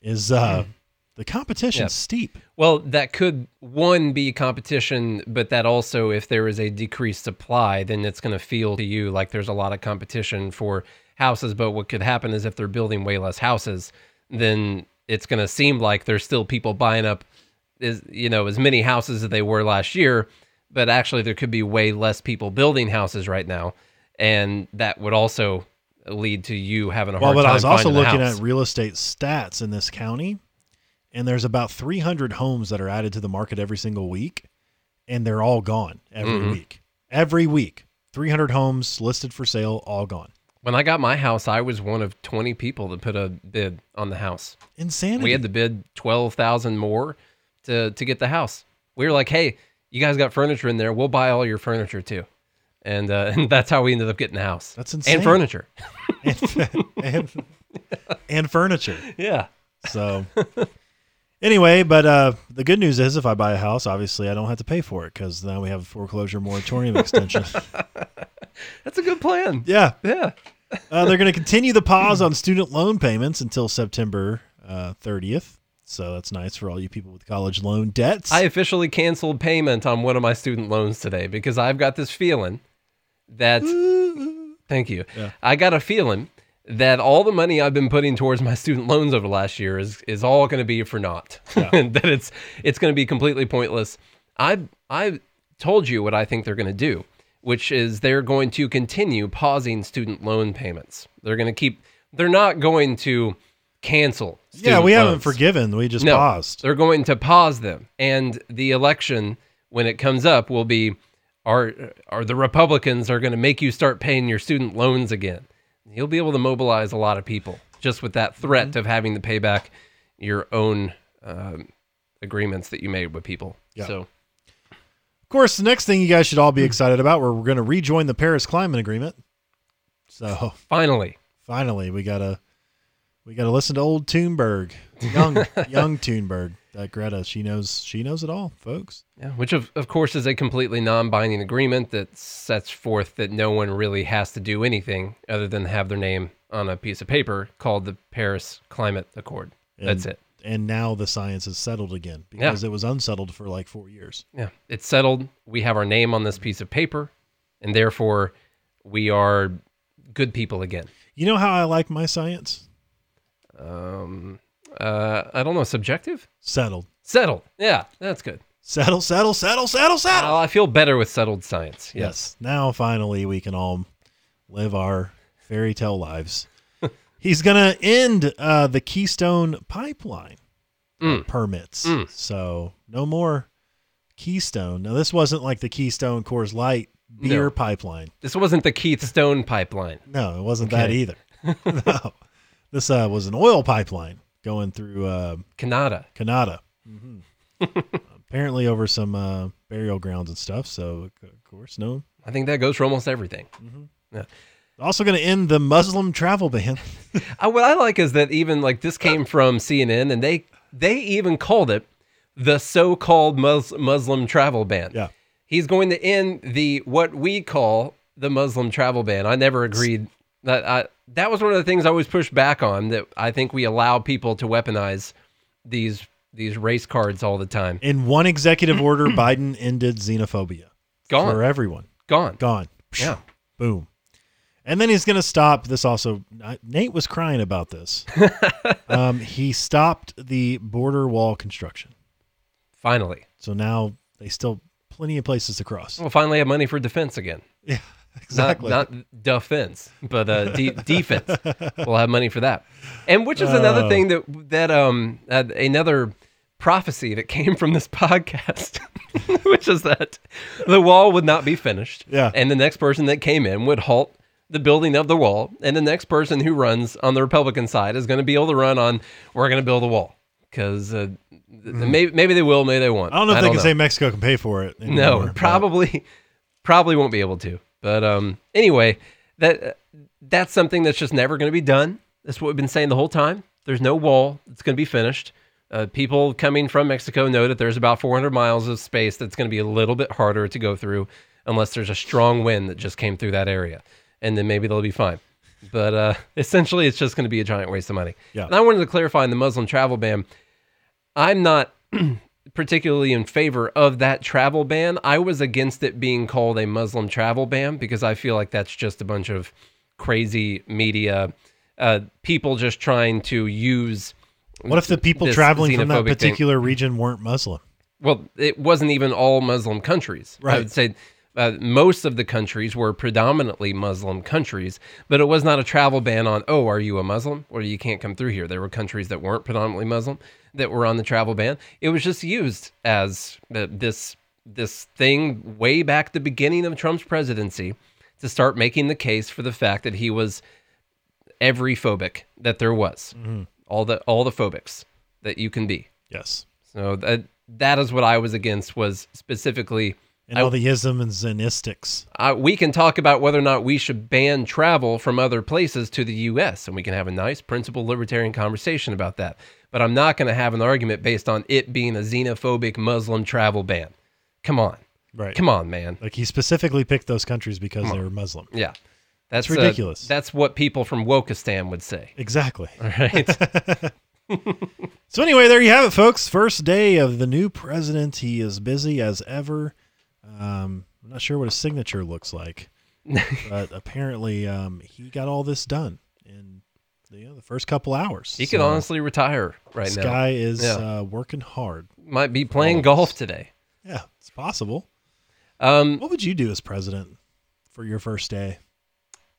is uh, the competition's Yeah. steep. Well, that could one be competition, but that also, if there is a decreased supply, then it's going to feel to you like there's a lot of competition for houses. But what could happen is if they're building way less houses, then it's going to seem like there's still people buying up, is you know, as many houses as they were last year. But actually, there could be way less people building houses right now, and that would also lead to you having a hard Well, but I was also looking house. at real estate stats in this county, and there's about 300 homes that are added to the market every single week, and they're all gone every Mhm. week. Every week, 300 homes listed for sale, all gone. When I got my house, I was one of 20 people that put a bid on the house. Insanity. We had to bid 12,000 more to to get the house. We were like, "Hey, you guys got furniture in there. We'll buy all your furniture too." And uh, (laughs) and that's how we ended up getting the house. That's insane. And furniture. (laughs) and, and, and furniture. (laughs) Yeah. So, anyway, but uh, the good news is if I buy a house, obviously I don't have to pay for it because now we have a foreclosure moratorium extension. (laughs) That's a good plan. yeah. Yeah. Uh, they're going to continue the pause on student loan payments until September uh, 30th. So that's nice for all you people with college loan debts. I officially canceled payment on one of my student loans today because I've got this feeling that Thank you. Yeah. I got a feeling that all the money I've been putting towards my student loans over the last year is is all going to be for naught. (laughs) that it's it's going to be completely pointless. I I told you what I think they're going to do, which is they're going to continue pausing student loan payments. They're going to keep. They're not going to cancel. yeah, we haven't forgiven. We just No, paused. They're going to pause them, and the election, when it comes up, will be are are the Republicans are going to make you start paying your student loans again. You'll be able to mobilize a lot of people just with that threat Mm-hmm. of having to pay back your own um, agreements that you made with people. Yeah. So Of course, the next thing you guys should all be excited about, we're, we're going to rejoin the Paris Climate Agreement. So finally, finally, we gotta we gotta listen to old Thunberg, young (laughs) young Thunberg. That Greta, she knows she knows it all, folks. yeah, which of, of course is a completely non-binding agreement that sets forth that no one really has to do anything other than have their name on a piece of paper called the Paris Climate Accord. That's And- it. And now the science is settled again because it was unsettled for like four years. Yeah, it's settled. We have our name on this piece of paper, and therefore we are good people again. You know how I like my science? Um, uh, I don't know, subjective? Settled. Settled. Yeah, that's good. Settle, settle, settle, settle, settle. Uh, I feel better with settled science. Yes. Yes. Now finally we can all live our fairy tale lives. (laughs) He's gonna end uh, the Keystone Pipeline uh, Mm. permits. Mm. So no more Keystone. Now this wasn't like the Keystone Coors Light beer No. pipeline. This wasn't the Keith Stone pipeline. (laughs) No, it wasn't that either. (laughs) no, this uh, was an oil pipeline going through uh, Canada. Canada. hmm (laughs) Apparently over some uh, burial grounds and stuff. So of course, no. I think that goes for almost everything. Also going to end the Muslim travel ban. (laughs) Uh, what I like is that even like this came from CNN, and they they even called it the so-called Mus- Muslim travel ban. Yeah. he's going to end the what we call the Muslim travel ban. I never agreed That I, that was one of the things I always pushed back on. That I think we allow people to weaponize these these race cards all the time. In one executive (clears throat) order, Biden ended xenophobia Gone, for everyone. gone. Gone. Yeah. Boom. And then he's going to stop. This also, Nate was crying about this. (laughs) um, he stopped the border wall construction. Finally, So now they still plenty of places to cross. we'll finally have money for defense again. Yeah, (laughs) exactly. Not, not defense, but uh, de- (laughs) defense. We'll have money for that. And which is another Oh. thing that that um uh, another prophecy that came from this (laughs) podcast, which is that the wall would not be finished. Yeah. And the next person that came in would halt the building of the wall, and the next person who runs on the Republican side is going to be able to run on. We're going to build a wall because uh, th- maybe maybe they will, maybe they won't. I don't know if they can know. say Mexico can pay for it. No, anymore, but- probably, probably won't be able to. But um, anyway, that that's something that's just never going to be done. That's what we've been saying the whole time. There's no wall that's going to be finished. Uh, people coming from Mexico know that there's about 400 miles of space that's going to be a little bit harder to go through unless there's a strong wind that just came through that area, and then maybe they'll be fine. But uh, (laughs) essentially, it's just going to be a giant waste of money. Yeah. And I wanted to clarify in the Muslim travel ban. I'm not (clears throat) particularly in favor of that travel ban. I was against it being called a Muslim travel ban because I feel like that's just a bunch of crazy media uh, people just trying to use. What if the people traveling from that xenophobic thing- particular region weren't Muslim? Well, it wasn't even all Muslim countries. Right. I would say uh, most of the countries were predominantly Muslim countries, but it was not a travel ban on, oh, are you a Muslim? Or you can't come through here. There were countries that weren't predominantly Muslim that were on the travel ban. It was just used as uh, this this thing way back the beginning of Trump's presidency to start making the case for the fact that he was every phobic that there was. All the all the phobics that you can be. Yes. So that that is what I was against was specifically And all the ism and zenistics. uh, we can talk about whether or not we should ban travel from other places to the U.S. and we can have a nice principled libertarian conversation about that. But I'm not going to have an argument based on it being a xenophobic Muslim travel ban. Come on, Right. come on, man. Like he specifically picked those countries because they were Muslim. Yeah, that's uh, ridiculous. that's what people from Wokistan would say. Exactly. All (laughs) right. (laughs) So anyway, there you have it, folks. First day of the new president. He is busy as ever. Um, I'm not sure what his signature looks like, but (laughs) apparently um, he got all this done in the, you know, the first couple hours. he could honestly retire right this now. This guy is Yeah. uh, working hard. Might be playing golf today. Yeah, it's possible. Um, What would you do as president for your first day?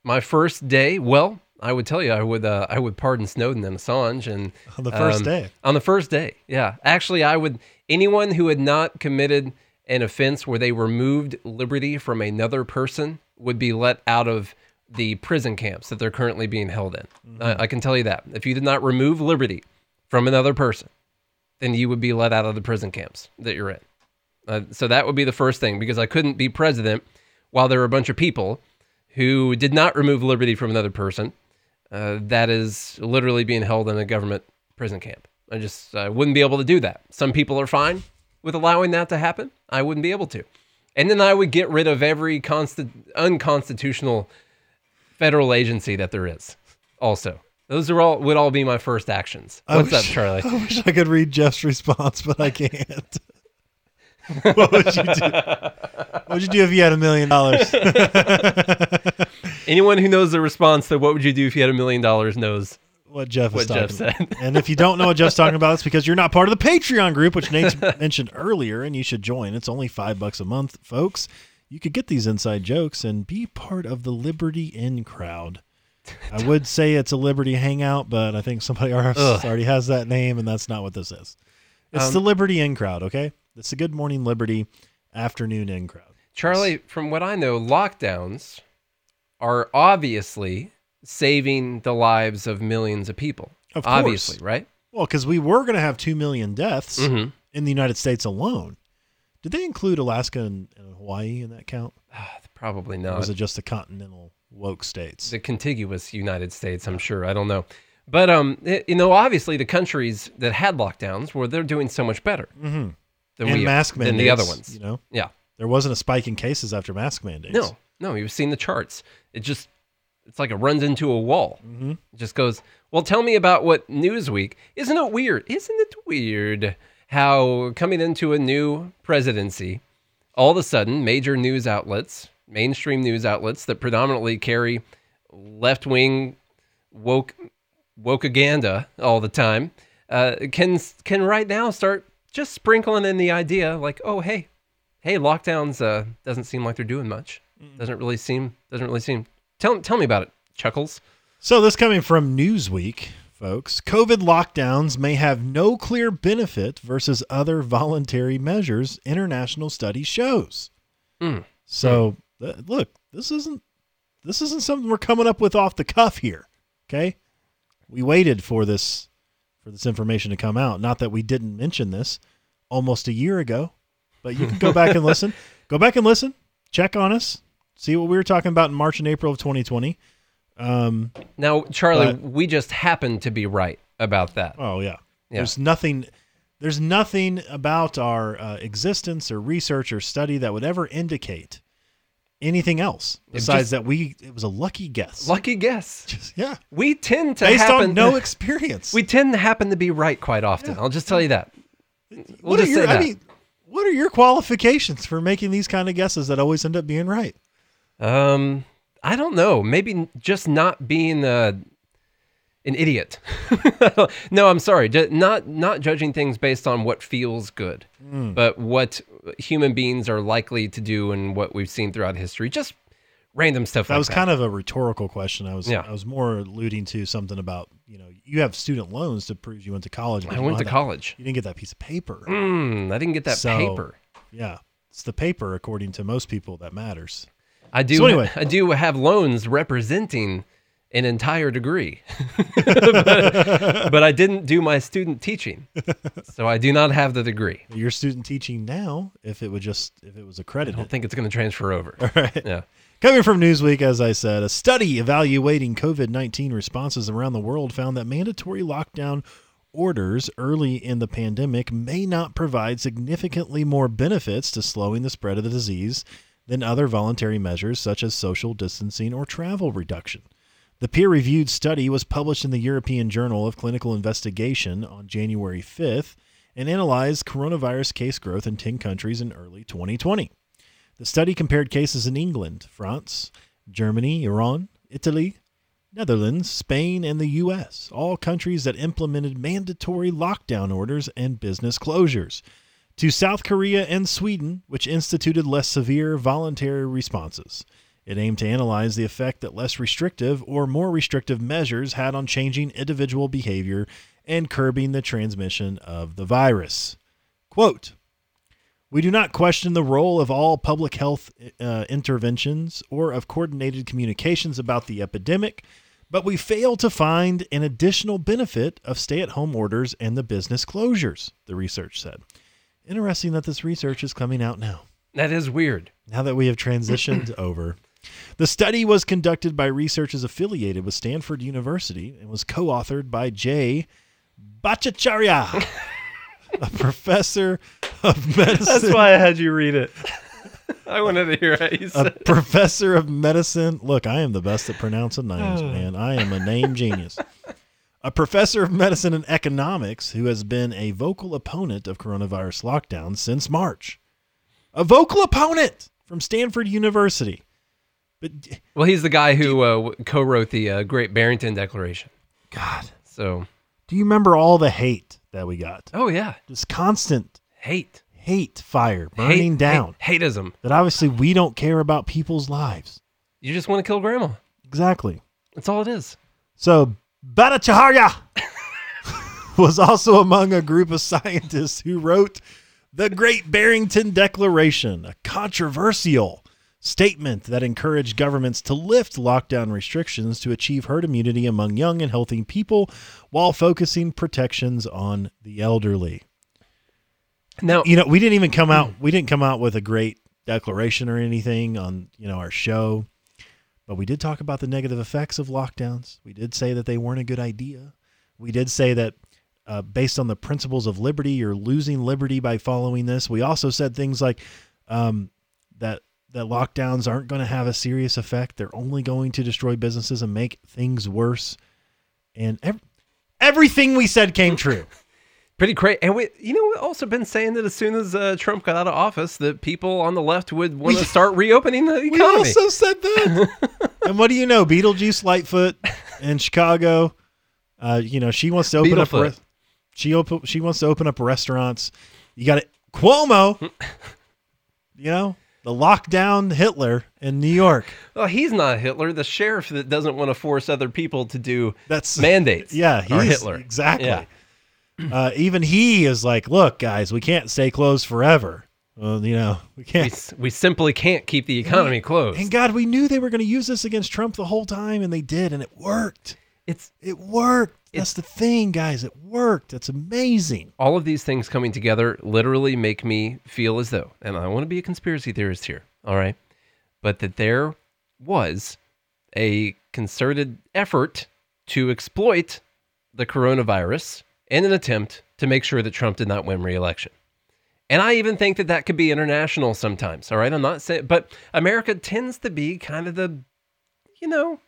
my first day, well, I would tell you, I would, uh, I would pardon Snowden and Assange, and On the first um, day. On the first day, yeah. Actually, I would anyone who had not committed an offense where they removed liberty from another person would be let out of the prison camps that they're currently being held in. Mm-hmm. I, I can tell you that if you did not remove liberty from another person, then you would be let out of the prison camps that you're in. Uh, so that would be the first thing because I couldn't be president while there were a bunch of people who did not remove liberty from another person. Uh, that is literally being held in a government prison camp. I just I wouldn't be able to do that. Some people are fine with allowing that to happen. I wouldn't be able to. And then I would get rid of every consti- unconstitutional federal agency that there is. Also, those are all would all be my first actions. What's up, Charlie? (laughs) I wish I could read Jeff's response, but I can't. (laughs) what would you do? What would you do if you had a million dollars? (laughs) Anyone who knows the response to what would you do if you had a million dollars knows What Jeff is what Jeff talking about. said. And if you don't know what Jeff's talking about, it's because you're not part of the Patreon group, which Nate (laughs) mentioned earlier, and you should join. It's only five bucks a month, folks. You could get these inside jokes and be part of the Liberty In crowd. I would (laughs) say it's a Liberty Hangout, but I think somebody else Ugh. already has that name, and that's not what this is. It's Um, the Liberty In crowd, okay? It's the Good Morning Liberty afternoon in crowd. Charlie, from what I know, lockdowns are obviously saving the lives of millions of people. Of course. obviously, right? Well, because we were going to have 2 million deaths Mm-hmm. in the United States alone. Did they include Alaska and, and Hawaii in that count? (sighs) Probably Or not. was it just the continental woke states? the contiguous United States, I'm sure. I don't know. But um, it- you know, obviously the countries that had lockdowns were they're doing so much better Mm-hmm. than And we mask than mandates. the other ones. You know, Yeah. there wasn't a spike in cases after mask mandates. No, no, you've seen the charts. It just it's like it runs into a wall. Mm-hmm. Just goes, well, tell me about what Newsweek. Isn't it weird? Isn't it weird how coming into a new presidency, all of a sudden, major news outlets, mainstream news outlets that predominantly carry left wing woke wokeaganda all the time, uh, can can right now start just sprinkling in the idea like, oh hey, hey, lockdowns uh, doesn't seem like they're doing much. Doesn't really seem doesn't really seem. Tell tell me about it, Chuckles. So this coming from Newsweek, folks. COVID lockdowns may have no clear benefit versus other voluntary measures. International study shows. Mm. So th- look, this isn't this isn't something we're coming up with off the cuff here. Okay, we waited for this for this information to come out. Not that we didn't mention this almost a year ago, but you can go back and (laughs) listen. Go back and listen. Check on us. See what we were talking about in March and April of 2020. Um, Now, Charlie, But- we just happened to be right about that. oh yeah. Yeah. There's nothing. There's nothing about our uh, existence or research or study that would ever indicate anything else besides just- that we. It was a lucky guess. Lucky guess. Just- yeah. We tend to Based happen on no (laughs) experience. we tend to happen to be right quite often. I'll just tell you that. We'll what just are your, say that. I mean, what are your qualifications for making these kind of guesses that always end up being right? Um, I don't know. Maybe just not being uh, an idiot. (laughs) no, I'm sorry. Not not judging things based on what feels good, Hmm. but what human beings are likely to do and what we've seen throughout history. Just random stuff That like was that. kind of a rhetorical question. I was Yeah. I was more alluding to something about you know you have student loans to prove you went to college. I went to that- college. You didn't get that piece of paper. Mm, I didn't get that So- paper. Yeah, it's the paper according to most people that matters. I do. So anyway. I do have loans representing an entire degree, (laughs) but, but I didn't do my student teaching, so I do not have the degree. Your student teaching now, if it would just if it was I don't think it's going to transfer over. All right. Yeah. Coming from Newsweek, as I said, a study evaluating COVID 19 responses around the world found that mandatory lockdown orders early in the pandemic may not provide significantly more benefits to slowing the spread of the disease than other voluntary measures such as social distancing or travel reduction. The peer reviewed study was published in the European Journal of Clinical Investigation on January 5th and analyzed coronavirus case growth in 10 countries in early 2020. The study compared cases in England, France, Germany, Iran, Italy, Netherlands, Spain, and the U.S., all countries that implemented mandatory lockdown orders and business closures, to South Korea and Sweden, which instituted less severe voluntary responses. It aimed to analyze the effect that less restrictive or more restrictive measures had on changing individual behavior and curbing the transmission of the virus. Quote, we do not question the role of all public health uh, interventions or of coordinated communications about the epidemic, but we fail to find an additional benefit of stay at home orders and the business closures, the research said. Interesting that this research is coming out now, That is weird. now that we have transitioned (clears throat) over. The study was conducted by researchers affiliated with Stanford University and was co authored by Jay Bhattacharya, (laughs) a professor of medicine. That's why I had you read it. (laughs) I wanted to hear how you a said. it. professor of medicine. Look, I am the best at pronouncing names, (sighs) man. I am a name genius. A professor of medicine and economics who has been a vocal opponent of coronavirus lockdown since March. A vocal opponent from Stanford University. But Well, he's the guy who uh, co-wrote the uh, Great Barrington Declaration. God, So, do you remember all the hate that we got? oh yeah, Just constant hate, hate fire burning hate, down. hate, hateism. That obviously we don't care about people's lives. You just want to kill grandma. Exactly. That's all it is. So Bhattacharya (laughs) was also among a group of scientists who wrote the Great Barrington Declaration, a controversial statement that encouraged governments to lift lockdown restrictions to achieve herd immunity among young and healthy people while focusing protections on the elderly. Now, You know, we didn't even come out we didn't come out with a great declaration or anything on, you know, our show. But we did talk about the negative effects of lockdowns. We did say that they weren't a good idea. We did say that uh, based on the principles of liberty, you're losing liberty by following this. We also said things like um, that that lockdowns aren't going to have a serious effect. They're only going to destroy businesses and make things worse. And ev- everything we said came true. Pretty crazy. And we, you know, we've also been saying that as soon as uh, Trump got out of office, that people on the left would (laughs) want to start reopening the economy. we also said that. (laughs) and what do you know? Beetlejuice Lightfoot in Chicago. Uh, you know, she wants to open up. Re- she op- She wants to open up restaurants. You got it, Cuomo. (laughs) you know, the lockdown Hitler in New York. well, he's not Hitler. The sheriff that doesn't want to force other people to do That's mandates. Yeah, he's Hitler. Exactly. Yeah. Uh, even he is like, look, guys, we can't stay closed forever. Well, you know, we We, can't. s- we simply can't keep the economy closed. And God, we knew they were going to use this against Trump the whole time, and they did, and it worked. It's It worked. That's the thing, guys. It worked. That's amazing. all of these things coming together literally make me feel as though, and I want to be a conspiracy theorist here, all right, but that there was a concerted effort to exploit the coronavirus in an attempt to make sure that Trump did not win re-election. And I even think that that could be international sometimes. All right, I'm not saying, but America tends to be kind of the, you know,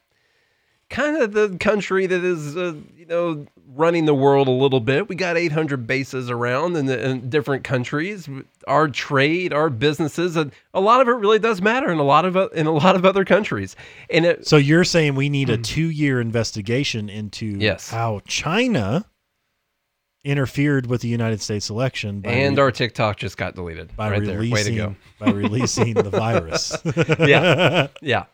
kind of the country that is, uh, you know, running the world a little bit. We got 800 bases around in, the, in different countries. Our trade, our businesses, and a lot of it really does matter in a lot of o- in a lot of other countries. And it, So you're saying we need a two-year investigation into. Yes. how China interfered with the United States election and re- our TikTok just got deleted. by right there. Way to releasing go. by releasing the virus. (laughs) (laughs) Yeah. Yeah.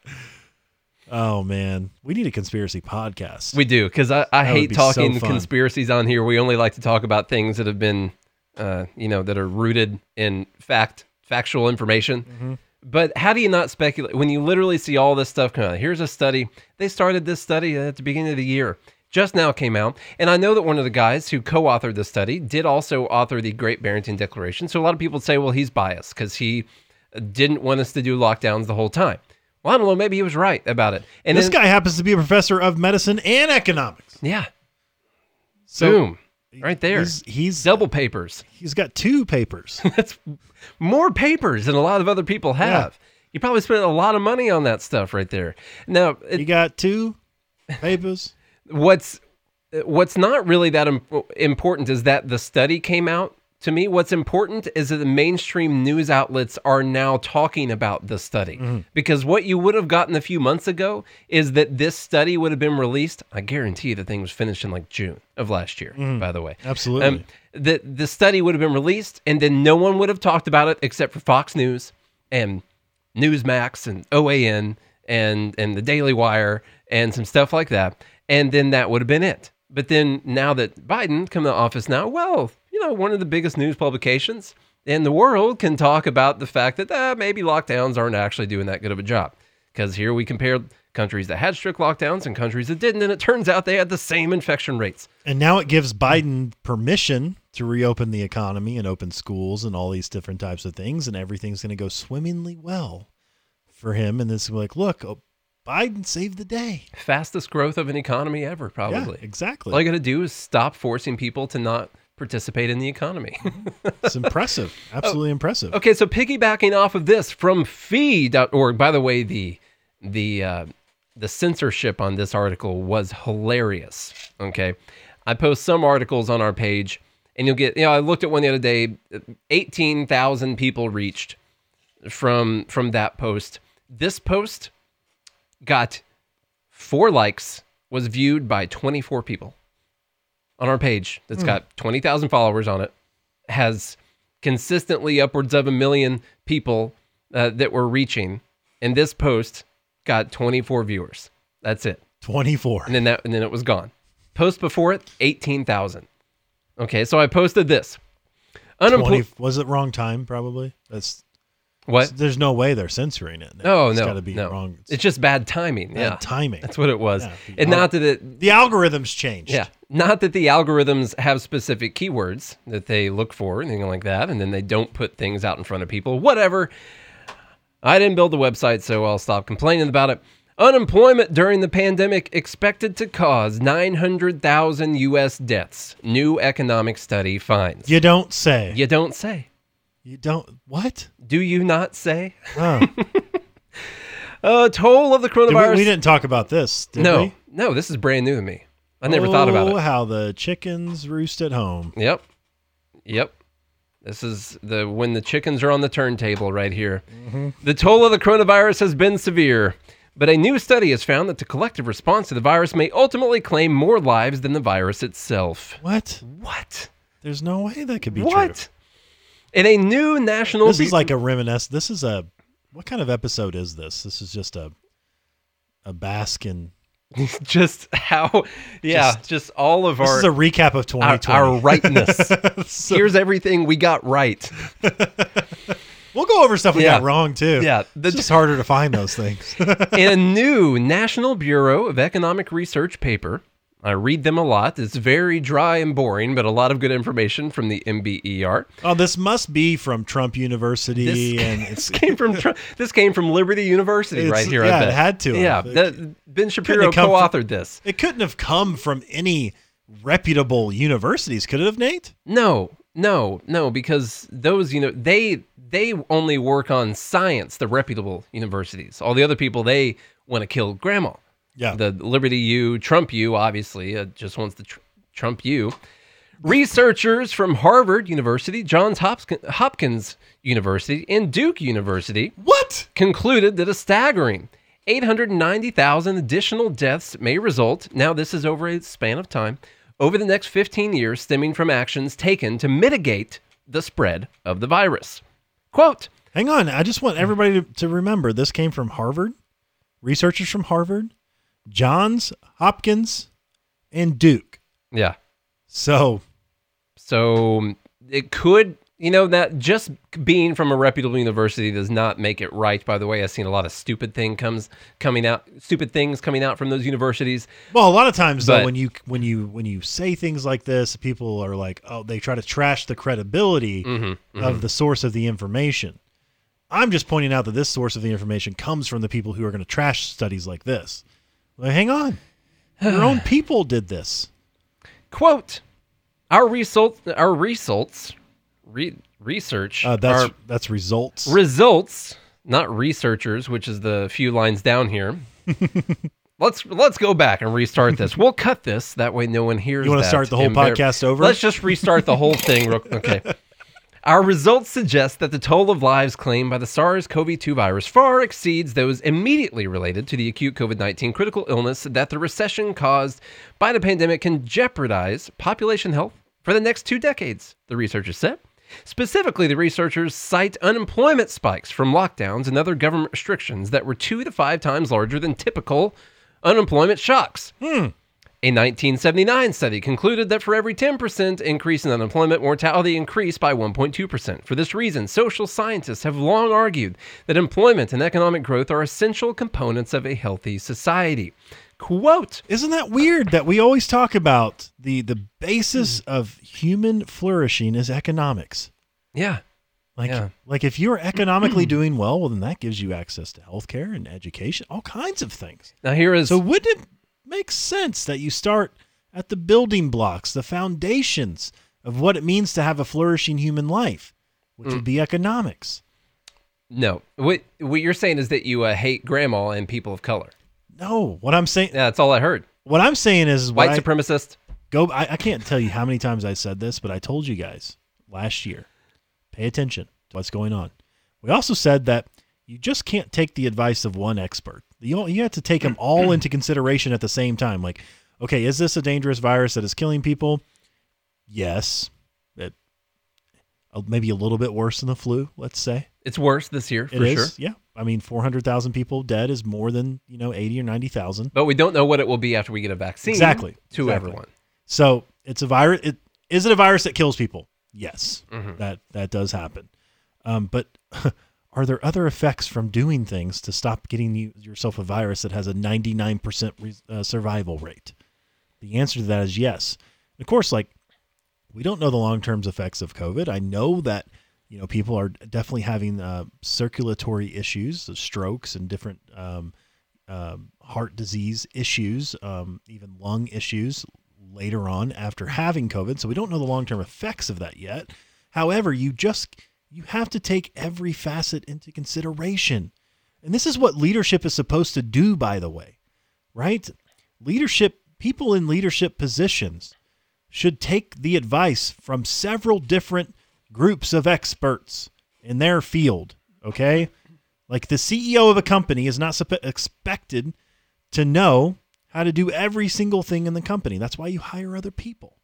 Oh man, we need a conspiracy podcast. We do because I, I hate so talking fun. conspiracies on here. We only like to talk about things that have been, uh, you know, that are rooted in fact, factual information. Mm-hmm. But how do you not speculate when you literally see all this stuff come out? Here's a study. They started this study at the beginning of the year. Just now came out. And I know that one of the guys who co authored the study did also author the Great Barrington Declaration. So a lot of people say, well, he's biased because he didn't want us to do lockdowns the whole time. Well, I don't know. Maybe he was right about it. And this then- guy happens to be a professor of medicine and economics. yeah. So Boom. Right there. He's he's Double papers. he's got two papers. (laughs) That's more papers than a lot of other people have. You probably spent a lot of money on that stuff right there. Now, it- he got two papers. (laughs) what's what's not really that im- important is that the study came out. To me, what's important is that the mainstream news outlets are now talking about the study. Because what you would have gotten a few months ago is that this study would have been released. I guarantee you the thing was finished in like June of last year, by the way. Absolutely. Um, the the study would have been released, and then no one would have talked about it except for Fox News and Newsmax and OAN and and the Daily Wire and some stuff like that, and then that would have been it. But then now that Biden come to office now, well, you know, one of the biggest news publications in the world can talk about the fact that uh, maybe lockdowns aren't actually doing that good of a job. Because here we compared countries that had strict lockdowns and countries that didn't, and it turns out they had the same infection rates. And now it gives Biden permission to reopen the economy and open schools and all these different types of things, and everything's going to go swimmingly well for him. And this is like, look, oh, Biden saved the day. Fastest growth of an economy ever, probably. Yeah, exactly. All you got to do is stop forcing people to not participate in the economy. (laughs) it's impressive. Absolutely impressive. okay, so piggybacking off of this from fee.org, by the way, the the uh, the censorship on this article was hilarious. Okay. I post some articles on our page and you'll get you know, I looked at one the other day, 18,000 people reached from from that post. This post got four likes, was viewed by 24 people on our page that's got 20,000 followers on it, has consistently upwards of a million people uh, that we're reaching. And this post got 24 viewers. That's it. 24. And then that and then it was gone. Post before it, 18,000. Okay, so I posted this. 20 Unemployed. was it wrong time? Probably. That's What? There's no way they're censoring it. Oh it's no, got to be no. wrong. It's just bad timing. bad yeah, timing. that's what it was. Yeah, and al- not that it the algorithms changed. Yeah. Not that the algorithms have specific keywords that they look for, anything like that, and then they don't put things out in front of people. Whatever. I didn't build the website, so I'll stop complaining about it. Unemployment during the pandemic expected to cause 900,000 U.S. deaths. New economic study finds. You don't say. You don't say. You don't. What? Do you not say? Oh. (laughs) Uh, toll of the Did we, coronavirus. we didn't talk about this. Did no, we? no, this is brand new to me. I never thought about Oh, it. how the chickens roost at home. Yep. Yep. This is the when the chickens are on the turntable right here. The toll of the coronavirus has been severe, but a new study has found that the collective response to the virus may ultimately claim more lives than the virus itself. What? What? There's no way that could be what? true. In a new national This is like a reminisce. This is a what kind of episode is this? This is just a a bask in. (laughs) just how yeah, Just- just, all of This our is a recap of our, 2020. our rightness. (laughs) So Here's everything we got right. (laughs) we'll go over stuff we Yeah. got wrong too. Yeah, the- it's just harder to find those things. in a new National Bureau of Economic Research paper. I read them a lot. It's very dry and boring, but a lot of good information from the NBER. oh, this must be from Trump University, This- (laughs) and it's Came from this came from Liberty University right here. yeah, I bet. it had to. Yeah, that- Ben Shapiro co-authored this. it couldn't have come from any reputable universities, could it have, Nate? No, no, no, because those you know they they only work on science. The reputable universities. All the other people they want to kill grandma. Yeah. the Liberty U, Trump U, obviously, uh, just wants the tr- Trump U. Researchers from Harvard University, Johns Hopkins, University, and Duke University what? concluded that a staggering 890,000 additional deaths may result. Now, this is over a span of time over the next 15 years, stemming from actions taken to mitigate the spread of the virus. Quote, Hang on. I just want everybody to, to remember this came from Harvard, researchers from Harvard, Johns Hopkins, and Duke. yeah. So So it could, you know, that just being from a reputable university does not make it right. By the way, I've seen a lot of stupid thing comes coming out, stupid things coming out from those universities. Well, a lot of times though, when you when you when you say things like this, people are like, "Oh, they try to trash the credibility Mm-hmm, of the source of the information." I'm just pointing out that this source of the information comes from the people who are going to trash studies like this. Like, hang on, your own (sighs) people did this. Quote: Our results, our results, re- research, Uh, that's that's results. results, not researchers, which is the few lines down here. (laughs) let's let's go back and restart this. We'll cut this that way no one hears. You wanna start the whole podcast over? Let's just restart the whole thing. Real, okay. (laughs) Our results suggest that the toll of lives claimed by the SARS CoV 2 virus far exceeds those immediately related to the acute COVID 19 critical illness that the recession caused by the pandemic can jeopardize population health for the next two decades, the researchers said. Specifically, the researchers cite unemployment spikes from lockdowns and other government restrictions that were two to five times larger than typical unemployment shocks. Hmm. A 1979 study concluded that for every 10% increase in unemployment, mortality increased by 1.2%. For this reason, social scientists have long argued that employment and economic growth are essential components of a healthy society. Quote, Isn't that weird that we always talk about the the basis Hmm. of human flourishing is economics? yeah, Like, Yeah. like if you're (clears throat) economically doing well, well, then that gives you access to healthcare and education, all kinds of things. now here is So wouldn't it make sense that you start at the building blocks, the foundations of what it means to have a flourishing human life, which Mm. would be economics? no. What what you're saying is that you uh, hate grandma and people of color. No, what I'm saying, Yeah, that's all I heard. what I'm saying is, White I- supremacist. go. I, I can't tell you how many times I said this, but I told you guys last year, pay attention to what's going on. We also said that you just can't take the advice of one expert. You you have to take them all into consideration at the same time. Like, okay, is this a dangerous virus that is killing people? Yes, it uh, maybe a little bit worse than the flu. Let's say It's worse this year it for is. sure. Yeah, I mean, four hundred thousand people dead is more than you know eighty or ninety thousand. But we don't know what it will be after we get a vaccine. Exactly, To exactly. everyone. So it's a virus. It is it a virus that kills people? Yes, Mhm. that that does happen. Um, but (laughs) are there other effects from doing things to stop getting you, yourself a virus that has a ninety nine percent uh, survival rate? The answer to that is yes. Of course, like we don't know the long term effects of COVID. I know that you know people are definitely having uh, circulatory issues, uh, strokes, and different um, um, heart disease issues, um, even lung issues later on after having COVID. So we don't know the long term effects of that yet. However, you just you have to take every facet into consideration. And this is what leadership is supposed to do, by the way, right? Leadership, people in leadership positions should take the advice from several different groups of experts in their field, okay? Like the CEO of a company is not expected to know how to do every single thing in the company. That's why you hire other people.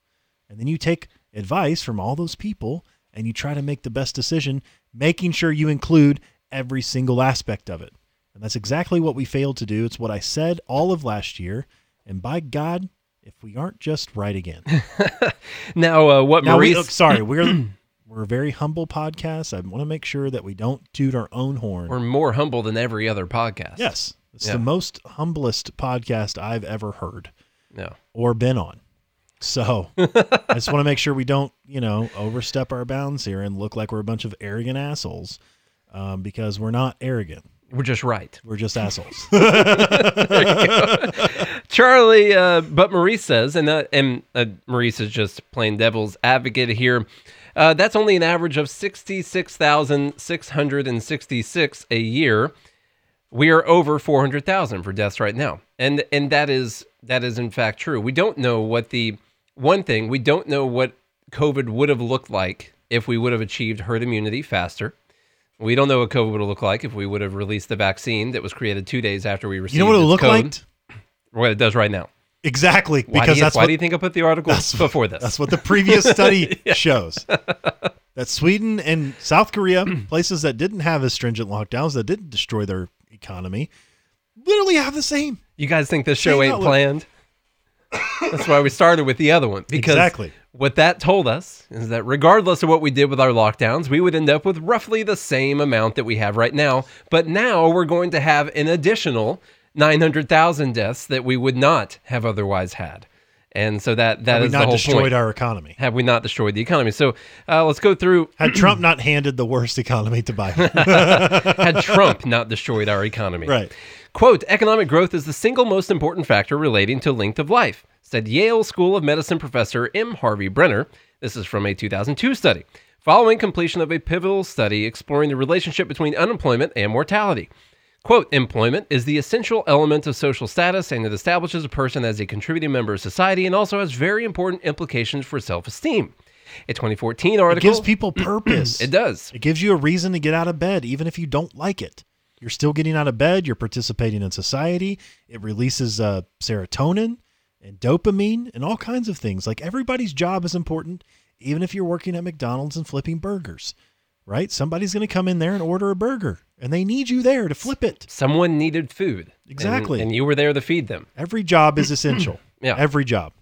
And then you take advice from all those people and you try to make the best decision, making sure you include every single aspect of it. And that's exactly what we failed to do. It's what I said all of last year. And by God, if we aren't just right again. (laughs) Now, uh, what now, we, oh, sorry, (clears throat) we're we're a very humble podcast. I want to make sure that we don't toot our own horn. we're more humble than every other podcast. yes, it's Yeah. the most humblest podcast I've ever heard No. or been on. So I just want to make sure we don't, you know, overstep our bounds here and look like we're a bunch of arrogant assholes um, because we're not arrogant. We're just right. We're just assholes. (laughs) Charlie, uh, but Maurice says, and uh, and uh, Maurice is just plain devil's advocate here. Uh, that's only an average of sixty-six thousand six hundred and sixty-six a year. We are over four hundred thousand for deaths right now, and and that is that is in fact true. We don't know what the one thing we don't know what COVID would have looked like if we would have achieved herd immunity faster. We don't know what COVID would have looked like if we would have released the vaccine that was created two days after we received. you know what it looked like? what it does right now. Exactly. Why, Because you, that's why what do you think I put the article before this? That's what the previous study (laughs) (laughs) shows. That Sweden and South Korea, (clears throat) places that didn't have as stringent lockdowns, that didn't destroy their economy, literally have the same. you guys think this show ain't outlook. planned? That's why we started with the other one. Because Exactly. what that told us is that regardless of what we did with our lockdowns, we would end up with roughly the same amount that we have right now. But now we're going to have an additional 900,000 deaths that we would not have otherwise had. And so that that Had we is the not whole destroyed point. our economy. have we not destroyed the economy? So uh, let's go through Had (clears throat) Trump not handed the worst economy to Biden. (laughs) had Trump not destroyed our economy. right. Quote, economic growth is the single most important factor relating to length of life, said Yale School of Medicine professor M. Harvey Brenner. This is from a 2002 study, following completion of a pivotal study exploring the relationship between unemployment and mortality. Quote, employment is the essential element of social status and it establishes a person as a contributing member of society and also has very important implications for self esteem. A 2014 It article. gives people (clears throat) purpose. it does. It gives you a reason to get out of bed, even if you don't like it. You're still getting out of bed. You're participating in society. It releases uh, serotonin and dopamine and all kinds of things. Like everybody's job is important, even if you're working at McDonald's and flipping burgers, right? Somebody's going to come in there and order a burger, and they need you there to flip it. Someone needed food. and- Exactly. And, you were there to feed them. Every job is essential. (clears throat) Yeah. Every job.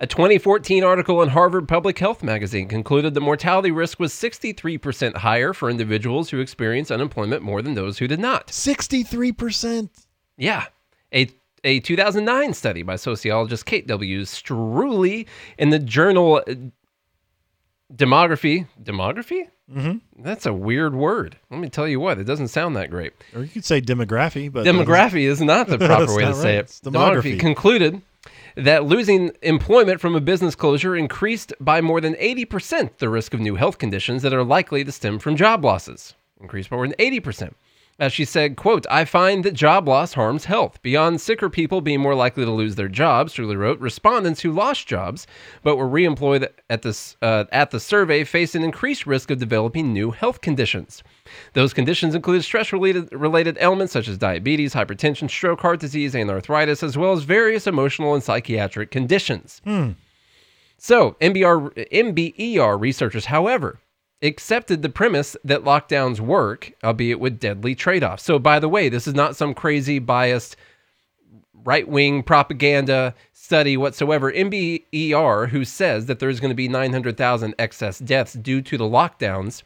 A 2014 article in Harvard Public Health magazine concluded the mortality risk was 63% higher for individuals who experienced unemployment more than those who did not. 63%. Yeah. A a 2009 study by sociologist Kate W. Strully in the journal uh, Demography. Demography? Mm-hmm. That's a weird word. Let me tell you what, it doesn't sound that great. Or you could say demography, but Demography is not the (laughs) proper way to not say it. It's demography. concluded that losing employment from a business closure increased by more than 80% the risk of new health conditions that are likely to stem from job losses. Increased by more than 80%. As she said, quote, I find that job loss harms health. Beyond sicker people being more likely to lose their jobs, Truly wrote, respondents who lost jobs but were reemployed at, this, uh, at the survey face an increased risk of developing new health conditions. Those conditions include stress related, related ailments such as diabetes, hypertension, stroke, heart disease, and arthritis, as well as various emotional and psychiatric conditions. So, MBR, NBER researchers, however, accepted the premise that lockdowns work, albeit with deadly trade offs. So, by the way, this is not some crazy biased right wing propaganda study whatsoever. NBER, who says that there's going to be 900,000 excess deaths due to the lockdowns,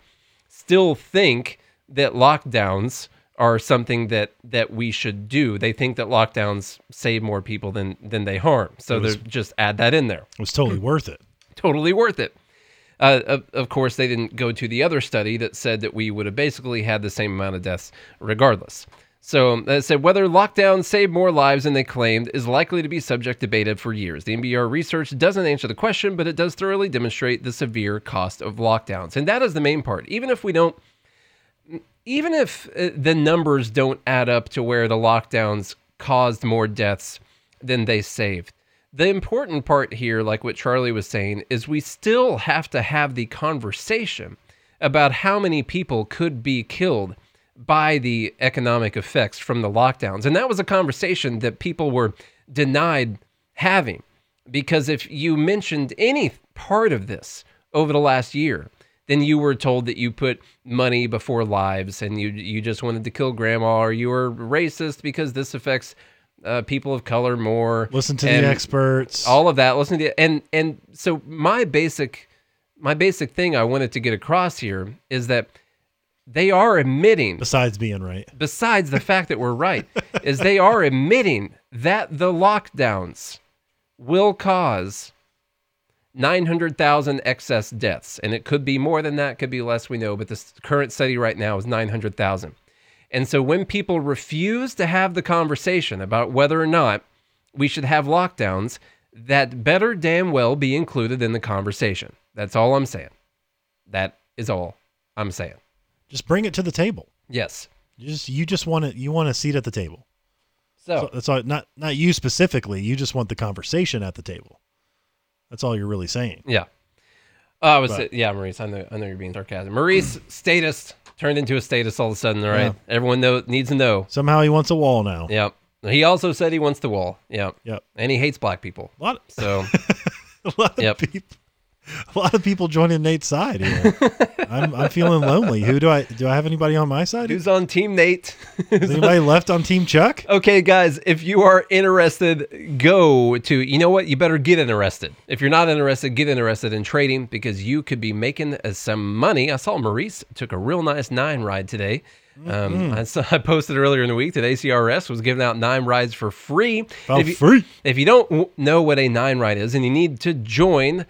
still think that lockdowns are something that that we should do. They think that lockdowns save more people than than they harm. So was- just add that in there. it was totally worth it. Totally worth it. Uh, of, of course, they didn't go to the other study that said that we would have basically had the same amount of deaths regardless. So um, it said whether lockdowns saved more lives than they claimed is likely to be subject to debated for years. The NBR research doesn't answer the question, but it does thoroughly demonstrate the severe cost of lockdowns. And that is the main part. Even if we don't even if uh, the numbers don't add up to where the lockdowns caused more deaths than they saved, the important part here, like what Charlie was saying, is we still have to have the conversation about how many people could be killed by the economic effects from the lockdowns. And that was a conversation that people were denied having because if you mentioned any part of this over the last year, then you were told that you put money before lives and you you just wanted to kill grandma or you were racist because this affects uh, people of color more. Listen to the experts. All of that. Listen to the, and and so my basic my basic thing I wanted to get across here is that they are admitting besides being right. besides the fact that we're right (laughs) is they are admitting that the lockdowns will cause 900,000 excess deaths and it could be more than that could be less we know but the current study right now is 900,000 and so when people refuse to have the conversation about whether or not we should have lockdowns that better damn well be included in the conversation that's all i'm saying that is all i'm saying Just bring it to the table. yes You just you just want to you want a seat at the table. so So that's. Not not you specifically. You just want the conversation at the table. That's all you're really saying. Yeah. Oh, I was But- yeah, Maurice. I know I know you're being sarcastic. Maurice status turned into a status all of a sudden. All right, everyone know needs to know. Somehow he wants a wall now. Yep. He also said he wants the wall. Yep. Yep. And he hates black people. A lot. So (laughs) A lot of Yep. people. (laughs) A lot of people joining Nate's side here. I'm I'm feeling lonely. Who do I do? I have anybody on my side? who's on Team Nate? Is anybody (laughs) left on Team Chuck? okay, guys, if you are interested, go to you know what? You better get interested. If you're not interested, get interested in trading because you could be making uh, some money. I saw Maurice took a real nice nine ride today. Um, I, saw, (laughs) I posted earlier in the week that ACRS was giving out nine rides for free. If you, free. If you don't w- know what a nine ride is, and you need to join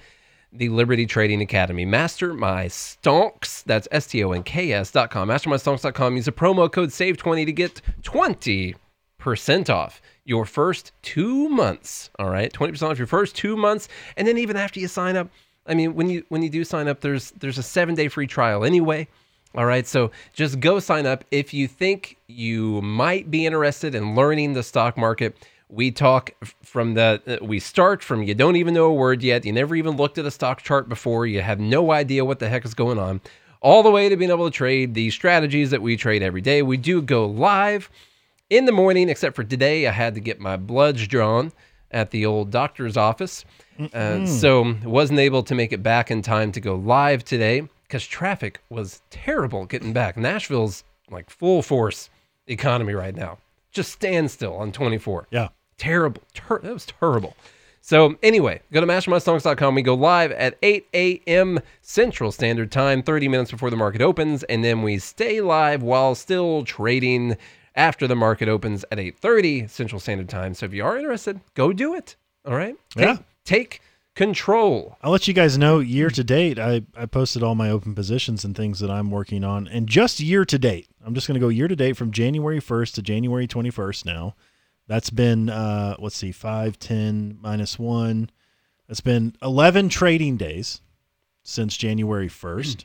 the Liberty Trading Academy, master my stonks. That's S T O N K S dot com. Mastermystonks.com. Use the promo code SAVE20 to get 20% off your first two months. All right. 20% off your first two months. And then even after you sign up, I mean, when you when you do sign up, there's there's a seven day free trial anyway. All right, so just go sign up if you think you might be interested in learning the stock market. We talk from the uh, we start from you don't even know a word yet, you never even looked at a stock chart before, you have no idea what the heck is going on, all the way to being able to trade the strategies that we trade every day. We do go live in the morning, except for today, I had to get my bloods drawn at the old doctor's office. Uh, so wasn't able to make it back in time to go live today because traffic was terrible getting back. Nashville's like full force economy right now. Just standstill on 24 Yeah. Terrible. Ter- that was terrible. So anyway, go to mastermystonks.com. We go live at 8 a.m. Central Standard Time, 30 minutes before the market opens, and then we stay live while still trading after the market opens at 8:30 Central Standard Time. So if you are interested, go do it. All right. Take, Yeah. Take control. I'll let you guys know year to date. I, I posted all my open positions and things that I'm working on. And just year to date, I'm just going to go year to date from January 1st to January 21st now. That's been, uh, let's see, 5, 10, minus 1. That's been 11 trading days since January 1st.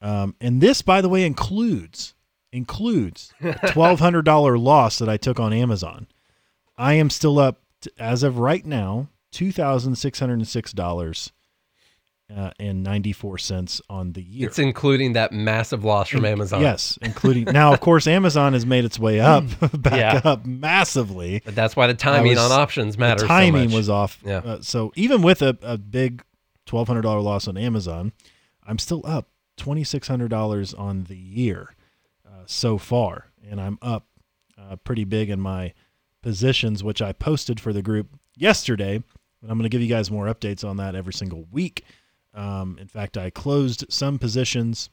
Um, and this, by the way, includes includes a $1,200 (laughs) loss that I took on Amazon. I am still up, to, as of right now, $2,606 uh, and 94 cents on the year. It's including that massive loss from Amazon. Yes, including now, of course, Amazon has made its way up, (laughs) back Yeah. up massively. But that's why the timing was- on options matters. The so timing much. was off. Yeah. Uh, so even with a, a big $1,200 loss on Amazon, I'm still up $2,600 on the year uh, so far. And I'm up uh, pretty big in my positions, which I posted for the group yesterday. And I'm going to give you guys more updates on that every single week. Um, in fact, I closed some positions.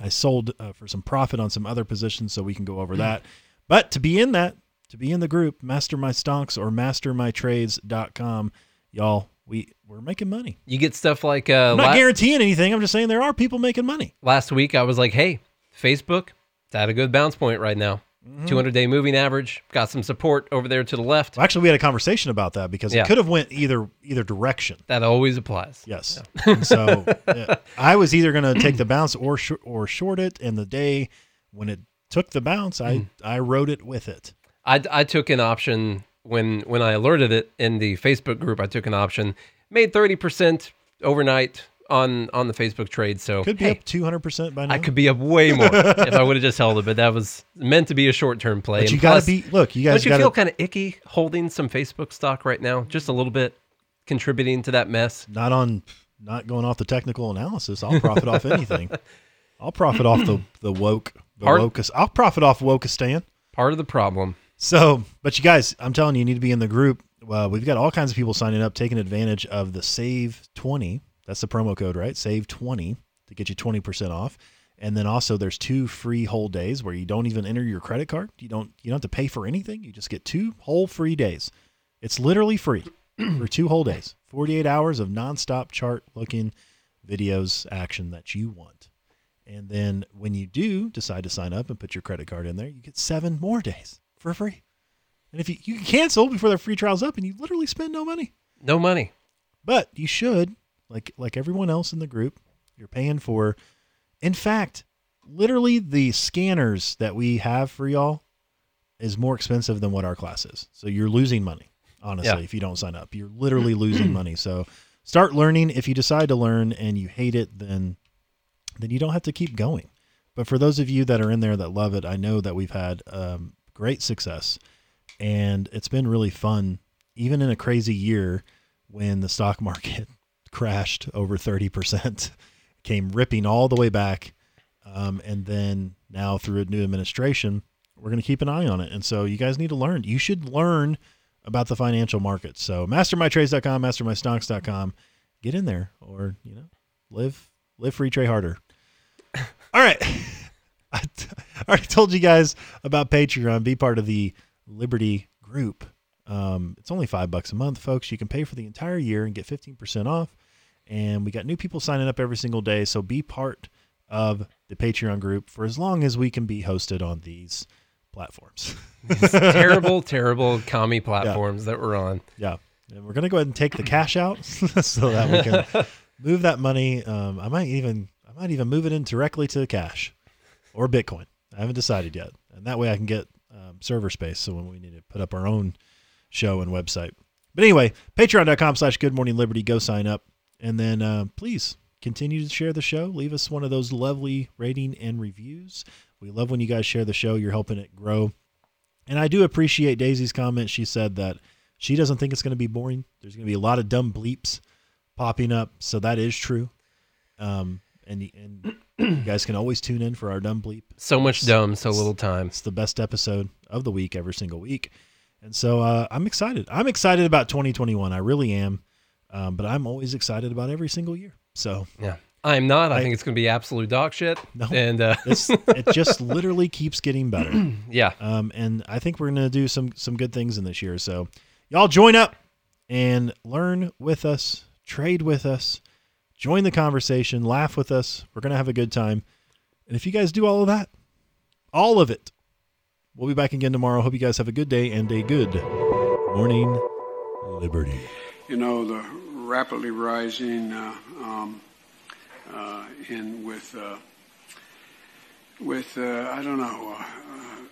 I sold uh, for some profit on some other positions, so we can go over that. But to be in that, to be in the group, Master My Stonks or MasterMyTrades.com, y'all, we we're making money. You get stuff like uh, I'm not la- guaranteeing anything. I'm just saying there are people making money. last week I was like, hey, Facebook, it's at a good bounce point right now. Mm-hmm. 200 day moving average, got some support over there to the left. Well, actually, we had a conversation about that because Yeah. it could have went either either direction. That always applies. Yes. And so (laughs) yeah, I was either going to take the bounce or sh- or short it, and the day when it took the bounce, I Mm. I rode it with it. I, I took an option when when I alerted it in the Facebook group. I took an option, made thirty percent overnight on on the Facebook trade. So Could be hey, up two hundred percent by now. I could be up way more (laughs) if I would have just held it. But that was meant to be a short term play. but you got to be look. You guys Don't you got feel kind of icky holding some Facebook stock right now? Just a little bit, contributing to that mess. not on not going off the technical analysis. I'll profit off anything. (laughs) I'll profit off the the woke the Hard- woke. I'll profit off Wokistan. Part of the problem. So, but you guys, I'm telling you, you need to be in the group. Well, we've got all kinds of people signing up, taking advantage of the Save 20. That's the promo code, right? Save 20 to get you 20% off. And then also there's two free whole days where you don't even enter your credit card. You don't you don't have to pay for anything. You just get two whole free days. It's literally free (clears throat) for two whole days. 48 hours of nonstop chart looking videos action that you want. And then when you do decide to sign up and put your credit card in there, you get seven more days for free. And if you, you can cancel before the free trial's up and you literally spend no money. No money. But you should, like like everyone else in the group, you're paying for in fact, literally the scanners that we have for y'all is more expensive than what our class is. So you're losing money, honestly, Yeah. if you don't sign up. You're literally losing (clears throat) money. So start learning. If you decide to learn and you hate it, then then you don't have to keep going. But for those of you that are in there that love it, I know that we've had um, great success, and it's been really fun, even in a crazy year when the stock (laughs) market crashed over thirty percent, (laughs) came ripping all the way back, um, and then now through a new administration, we're going to keep an eye on it. And so you guys need to learn. You should learn about the financial markets. So mastermytrades.com, mastermystocks.com, get in there, or you know, live live free, trade harder. (laughs) All right. (laughs) I t- I already told you guys about Patreon. Be part of the Liberty group. Um, it's only five bucks a month, folks. You can pay for the entire year and get 15% off. And we got new people signing up every single day. So be part of the Patreon group for as long as we can be hosted on these platforms. (laughs) terrible, terrible commie platforms that we're on. Yeah. And we're going to go ahead and take the cash out (laughs) so that we can (laughs) move that money. Um, I might even I might even move it in directly to cash or Bitcoin. I haven't decided yet. And that way I can get um, server space. So when we need to put up our own show and website. But anyway, patreon.com slash good morning liberty. Go sign up. And then uh, please continue to share the show. Leave us one of those lovely rating and reviews. We love when you guys share the show. You're helping it grow. And I do appreciate Daisy's comment. She said that she doesn't think it's going to be boring. There's going to be a lot of dumb bleeps popping up. So that is true. Um, and and you (clears throat) guys can always tune in for our dumb bleep. So much dumb, so little time. It's the best episode of the week every single week. And so uh, I'm excited. I'm excited about 2021. I really am. Um, but I'm always excited about every single year. So Yeah. I'm not. I, I- think it's going to be absolute dog shit. No. And uh, (laughs) this it just literally keeps getting better. (clears throat) yeah, Um, and I think we're gonna do some some good things in this year. So y'all join up and learn with us, trade with us, join the conversation, laugh with us. We're gonna have a good time. And if you guys do all of that, all of it, we'll be back again tomorrow. Hope you guys have a good day and a good morning, Liberty. You know, the rapidly rising uh, um, uh, in with uh, with uh, I don't know uh,